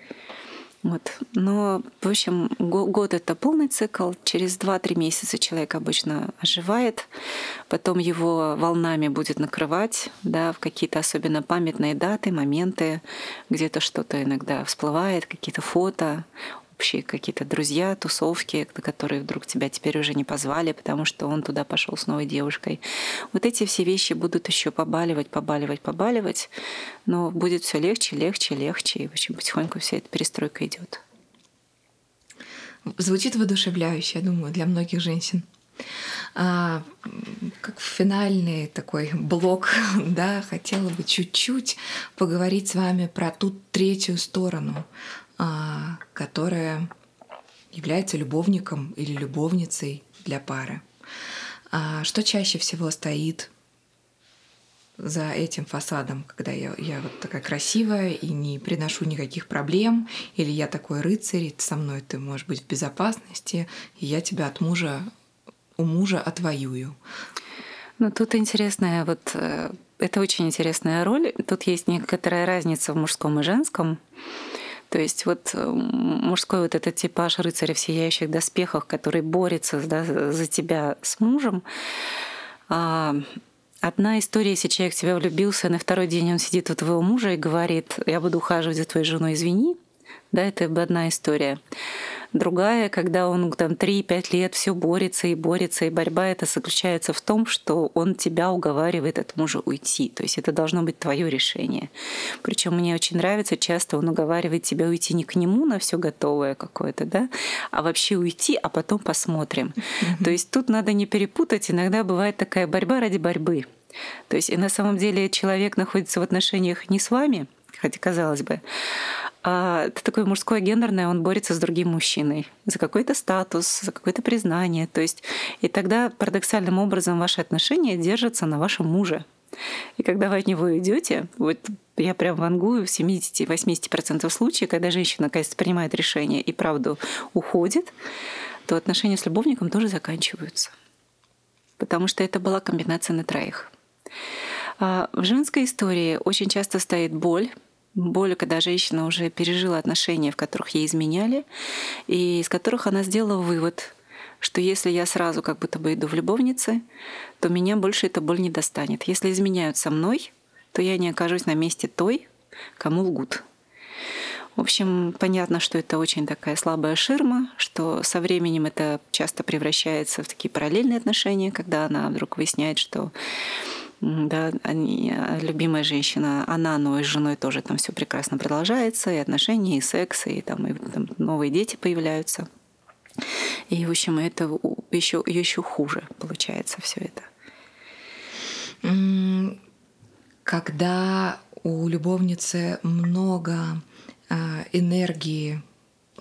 Speaker 2: Вот. Но, в общем, год это полный цикл. Через 2-3 месяца человек обычно оживает, потом его волнами будет накрывать, да, в какие-то особенно памятные даты, моменты, где-то что-то иногда всплывает, какие-то фото, общие какие-то друзья, тусовки, на которые вдруг тебя теперь уже не позвали, потому что он туда пошел с новой девушкой. Вот эти все вещи будут еще побаливать, побаливать, побаливать, но будет все легче, легче, легче, и в общем потихоньку вся эта перестройка идет.
Speaker 1: Звучит воодушевляюще, я думаю, для многих женщин. А, как финальный такой блок, да, хотела бы чуть-чуть поговорить с вами про ту третью сторону которая является любовником или любовницей для пары. А что чаще всего стоит за этим фасадом, когда я, я вот такая красивая и не приношу никаких проблем, или я такой рыцарь, со мной ты можешь быть в безопасности, и я тебя от мужа, у мужа отвоюю.
Speaker 2: Ну, тут интересная вот э, это очень интересная роль. Тут есть некоторая разница в мужском и женском. То есть вот э, мужской вот этот типаж рыцаря в сияющих доспехах, который борется да, за тебя с мужем, а, Одна история, если человек в тебя влюбился, на второй день он сидит у твоего мужа и говорит, я буду ухаживать за твоей женой, извини. Да, это одна история. Другая, когда он там 3-5 лет все борется и борется, и борьба это заключается в том, что он тебя уговаривает от мужа уйти. То есть это должно быть твое решение. Причем мне очень нравится, часто он уговаривает тебя уйти не к нему на все готовое какое-то, да, а вообще уйти, а потом посмотрим. Mm-hmm. То есть тут надо не перепутать. Иногда бывает такая борьба ради борьбы. То есть и на самом деле человек находится в отношениях не с вами, хотя казалось бы, а это такое мужское гендерное, он борется с другим мужчиной за какой-то статус, за какое-то признание. То есть, и тогда парадоксальным образом ваши отношения держатся на вашем муже. И когда вы от него идете, вот я прям вангую в 70-80% случаев, когда женщина, наконец принимает решение и правду уходит, то отношения с любовником тоже заканчиваются. Потому что это была комбинация на троих. А в женской истории очень часто стоит боль, боль, когда женщина уже пережила отношения, в которых ей изменяли, и из которых она сделала вывод, что если я сразу как будто бы иду в любовницы, то меня больше эта боль не достанет. Если изменяют со мной, то я не окажусь на месте той, кому лгут. В общем, понятно, что это очень такая слабая ширма, что со временем это часто превращается в такие параллельные отношения, когда она вдруг выясняет, что да, они, а, любимая женщина, она, но и с женой тоже там все прекрасно продолжается, и отношения, и секс, и там, и, там новые дети появляются. И, в общем, это еще, еще хуже получается все это.
Speaker 1: Когда у любовницы много а, энергии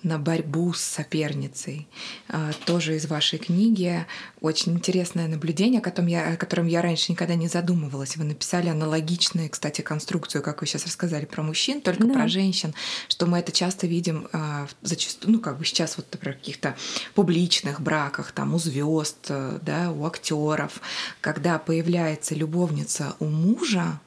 Speaker 1: на борьбу с соперницей. А, тоже из вашей книги. Очень интересное наблюдение, о котором, я, о котором я раньше никогда не задумывалась. Вы написали аналогичную, кстати, конструкцию, как вы сейчас рассказали про мужчин, только да. про женщин, что мы это часто видим а, зачастую, ну, как бы сейчас вот, например, в каких-то публичных браках, там, у звезд, да, у актеров, когда появляется любовница у мужа,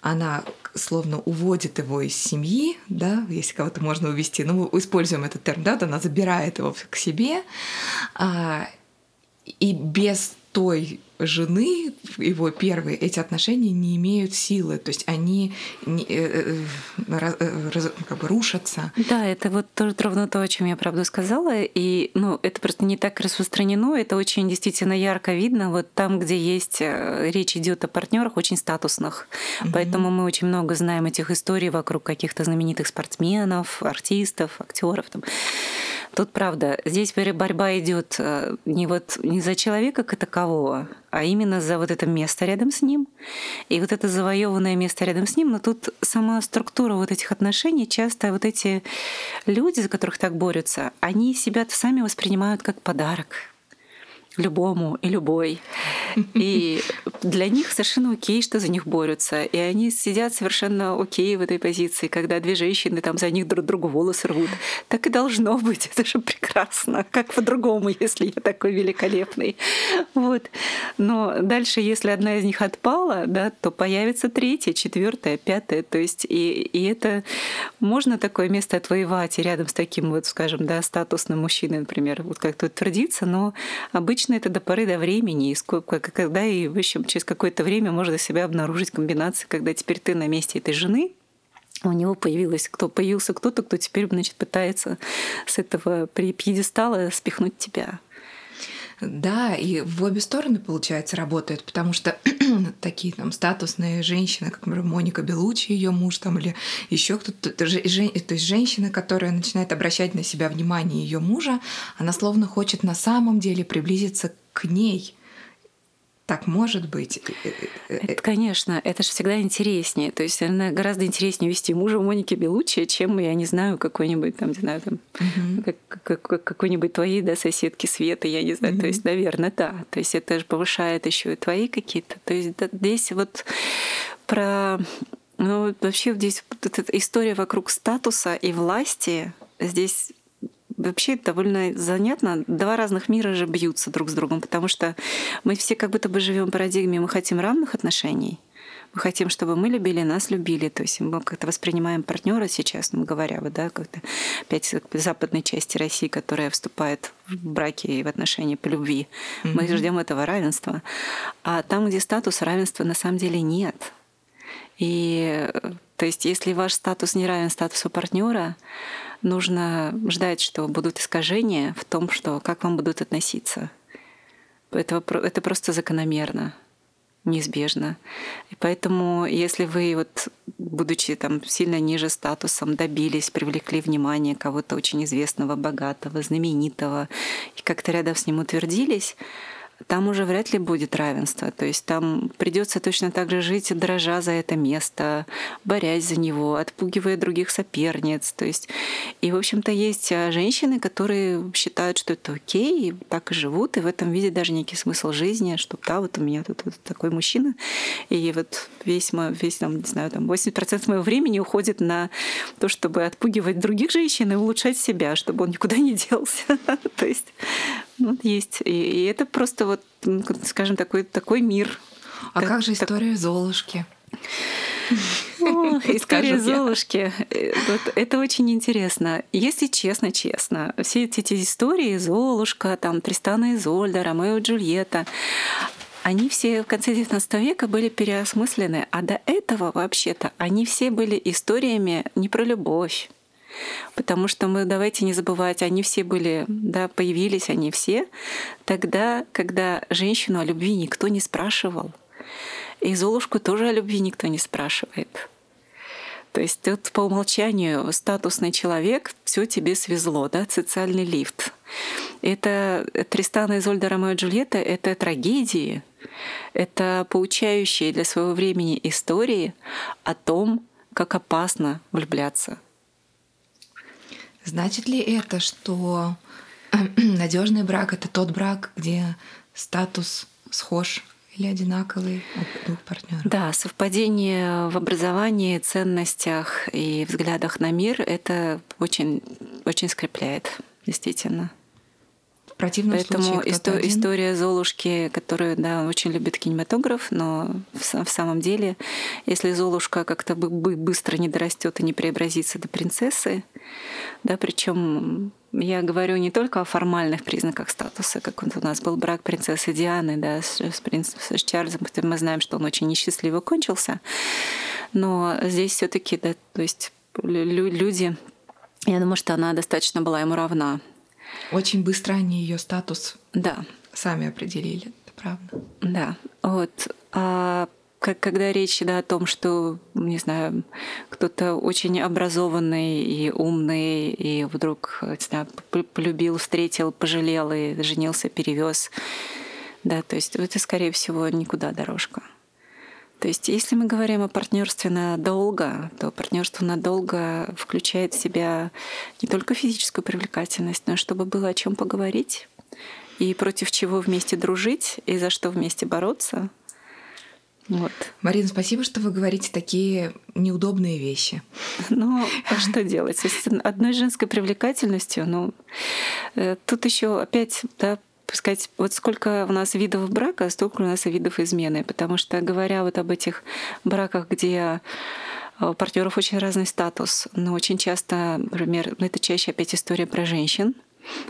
Speaker 1: она словно уводит его из семьи, да, если кого-то можно увести, ну, используем этот термин, да, вот она забирает его к себе, а, и без той жены, его первые, эти отношения не имеют силы, то есть они не, э, э, э раз, как бы рушатся.
Speaker 2: Да, это вот тоже ровно то, о чем я правду сказала, и ну, это просто не так распространено, это очень действительно ярко видно, вот там, где есть э, речь идет о партнерах очень статусных, mm-hmm. поэтому мы очень много знаем этих историй вокруг каких-то знаменитых спортсменов, артистов, актеров там тут правда. Здесь борьба идет э, не вот не за человека как такового, а именно за вот это место рядом с ним. И вот это завоеванное место рядом с ним. Но тут сама структура вот этих отношений, часто вот эти люди, за которых так борются, они себя сами воспринимают как подарок любому и любой. И для них совершенно окей, что за них борются. И они сидят совершенно окей в этой позиции, когда две женщины там за них друг другу волосы рвут. Так и должно быть. Это же прекрасно. Как по-другому, если я такой великолепный. Вот. Но дальше, если одна из них отпала, да, то появится третья, четвертая, пятая. То есть и, и это можно такое место отвоевать и рядом с таким вот, скажем, да, статусным мужчиной, например, вот как тут твердиться, но обычно обычно это до поры до времени, и сколько, когда и, в общем, через какое-то время можно себя обнаружить комбинации, когда теперь ты на месте этой жены, у него появилось, кто появился кто-то, кто теперь значит, пытается с этого пьедестала спихнуть тебя.
Speaker 1: Да, и в обе стороны, получается, работает, потому что такие там статусные женщины, как, например, Моника Белучи, ее муж там, или еще кто-то, то есть женщина, которая начинает обращать на себя внимание ее мужа, она словно хочет на самом деле приблизиться к ней, так может быть. Э,
Speaker 2: э, э, это, конечно, это же всегда интереснее. То есть, наверное, гораздо интереснее вести мужа Моники Белучи, чем, я не знаю, какой-нибудь там, не знаю, там, угу. как, как, какой-нибудь твоей, да, соседки Светы, я не знаю. Угу. То есть, наверное, да. То есть это же повышает еще и твои какие-то. То есть да, здесь вот про ну, вообще здесь вот эта история вокруг статуса и власти здесь вообще довольно занятно. Два разных мира же бьются друг с другом, потому что мы все как будто бы живем в парадигме, мы хотим равных отношений, мы хотим, чтобы мы любили, нас любили. То есть мы как-то воспринимаем партнера сейчас, ну, говоря, вот, да, как-то опять в западной части России, которая вступает в браки и в отношения по любви. Mm-hmm. Мы ждем этого равенства. А там, где статус равенства на самом деле нет. И то есть, если ваш статус не равен статусу партнера, нужно ждать, что будут искажения в том, что как вам будут относиться. Это, это просто закономерно, неизбежно. И поэтому, если вы, вот, будучи там сильно ниже статусом, добились, привлекли внимание кого-то очень известного, богатого, знаменитого, и как-то рядом с ним утвердились, там уже вряд ли будет равенство. То есть там придется точно так же жить, дрожа за это место, борясь за него, отпугивая других соперниц. То есть, и, в общем-то, есть а, женщины, которые считают, что это окей, и так и живут, и в этом видят даже некий смысл жизни, что да, вот у меня тут вот такой мужчина, и вот весь, мой, весь там, не знаю, там 80% моего времени уходит на то, чтобы отпугивать других женщин и улучшать себя, чтобы он никуда не делся. То есть вот есть. И, и это просто вот, скажем, такой, такой мир.
Speaker 1: А как, как же история так... Золушки?
Speaker 2: история Золушки. Э, вот, это очень интересно. Если честно, честно, все эти, эти истории Золушка, там Тристана и Изольда, Ромео и Джульетта, они все в конце XIX века были переосмыслены, а до этого вообще-то они все были историями не про любовь, Потому что мы, давайте не забывать, они все были, да, появились они все тогда, когда женщину о любви никто не спрашивал. И Золушку тоже о любви никто не спрашивает. То есть тут по умолчанию статусный человек, все тебе свезло, да, социальный лифт. Это Тристана и Зольда Ромео и Джульетта — это трагедии, это поучающие для своего времени истории о том, как опасно влюбляться —
Speaker 1: Значит ли это, что надежный брак это тот брак, где статус схож или одинаковый у двух партнеров?
Speaker 2: Да, совпадение в образовании, ценностях и взглядах на мир это очень, очень скрепляет, действительно
Speaker 1: противном
Speaker 2: Поэтому
Speaker 1: случае
Speaker 2: исто- один... история Золушки, которую да, очень любит кинематограф, но в, в самом деле, если Золушка как-то быстро не дорастет и не преобразится до принцессы, да, причем я говорю не только о формальных признаках статуса, как вот у нас был брак принцессы Дианы да, с, с, принц, с Чарльзом, мы знаем, что он очень несчастливо кончился, но здесь все таки да, то есть люди, я думаю, что она достаточно была ему равна.
Speaker 1: Очень быстро они ее статус
Speaker 2: да.
Speaker 1: сами определили, это правда.
Speaker 2: Да, вот. А как, когда речь да, о том, что, не знаю, кто-то очень образованный и умный, и вдруг не знаю, полюбил, встретил, пожалел и женился, перевез. Да, то есть это, скорее всего, никуда дорожка. То есть, если мы говорим о партнерстве надолго, то партнерство надолго включает в себя не только физическую привлекательность, но и чтобы было о чем поговорить, и против чего вместе дружить, и за что вместе бороться.
Speaker 1: Вот. Марина, спасибо, что вы говорите такие неудобные вещи.
Speaker 2: Ну, а что делать? С одной женской привлекательностью, ну, э, тут еще опять, да, сказать, вот сколько у нас видов брака, столько у нас и видов измены. Потому что, говоря вот об этих браках, где у партнеров очень разный статус, но очень часто, например, ну, это чаще опять история про женщин,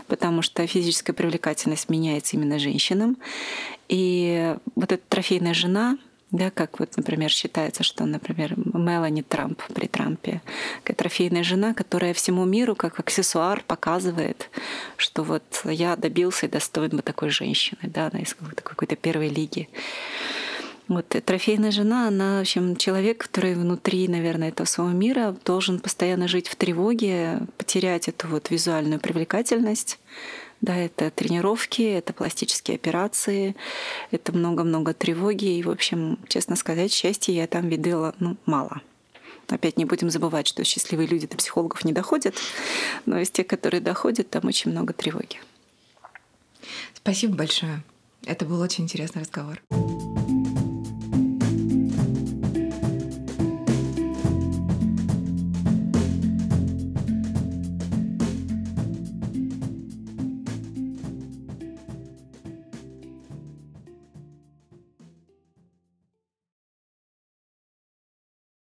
Speaker 2: потому что физическая привлекательность меняется именно женщинам. И вот эта трофейная жена, да, как вот, например, считается, что, например, Мелани Трамп при Трампе, трофейная жена, которая всему миру как аксессуар показывает, что вот я добился и достоин бы такой женщины, да, она из какой-то первой лиги. Вот трофейная жена, она, в общем, человек, который внутри, наверное, этого своего мира должен постоянно жить в тревоге, потерять эту вот визуальную привлекательность, да, это тренировки, это пластические операции, это много-много тревоги. И, в общем, честно сказать, счастья я там видела ну, мало. Опять не будем забывать, что счастливые люди до психологов не доходят, но из тех, которые доходят, там очень много тревоги.
Speaker 1: Спасибо большое. Это был очень интересный разговор.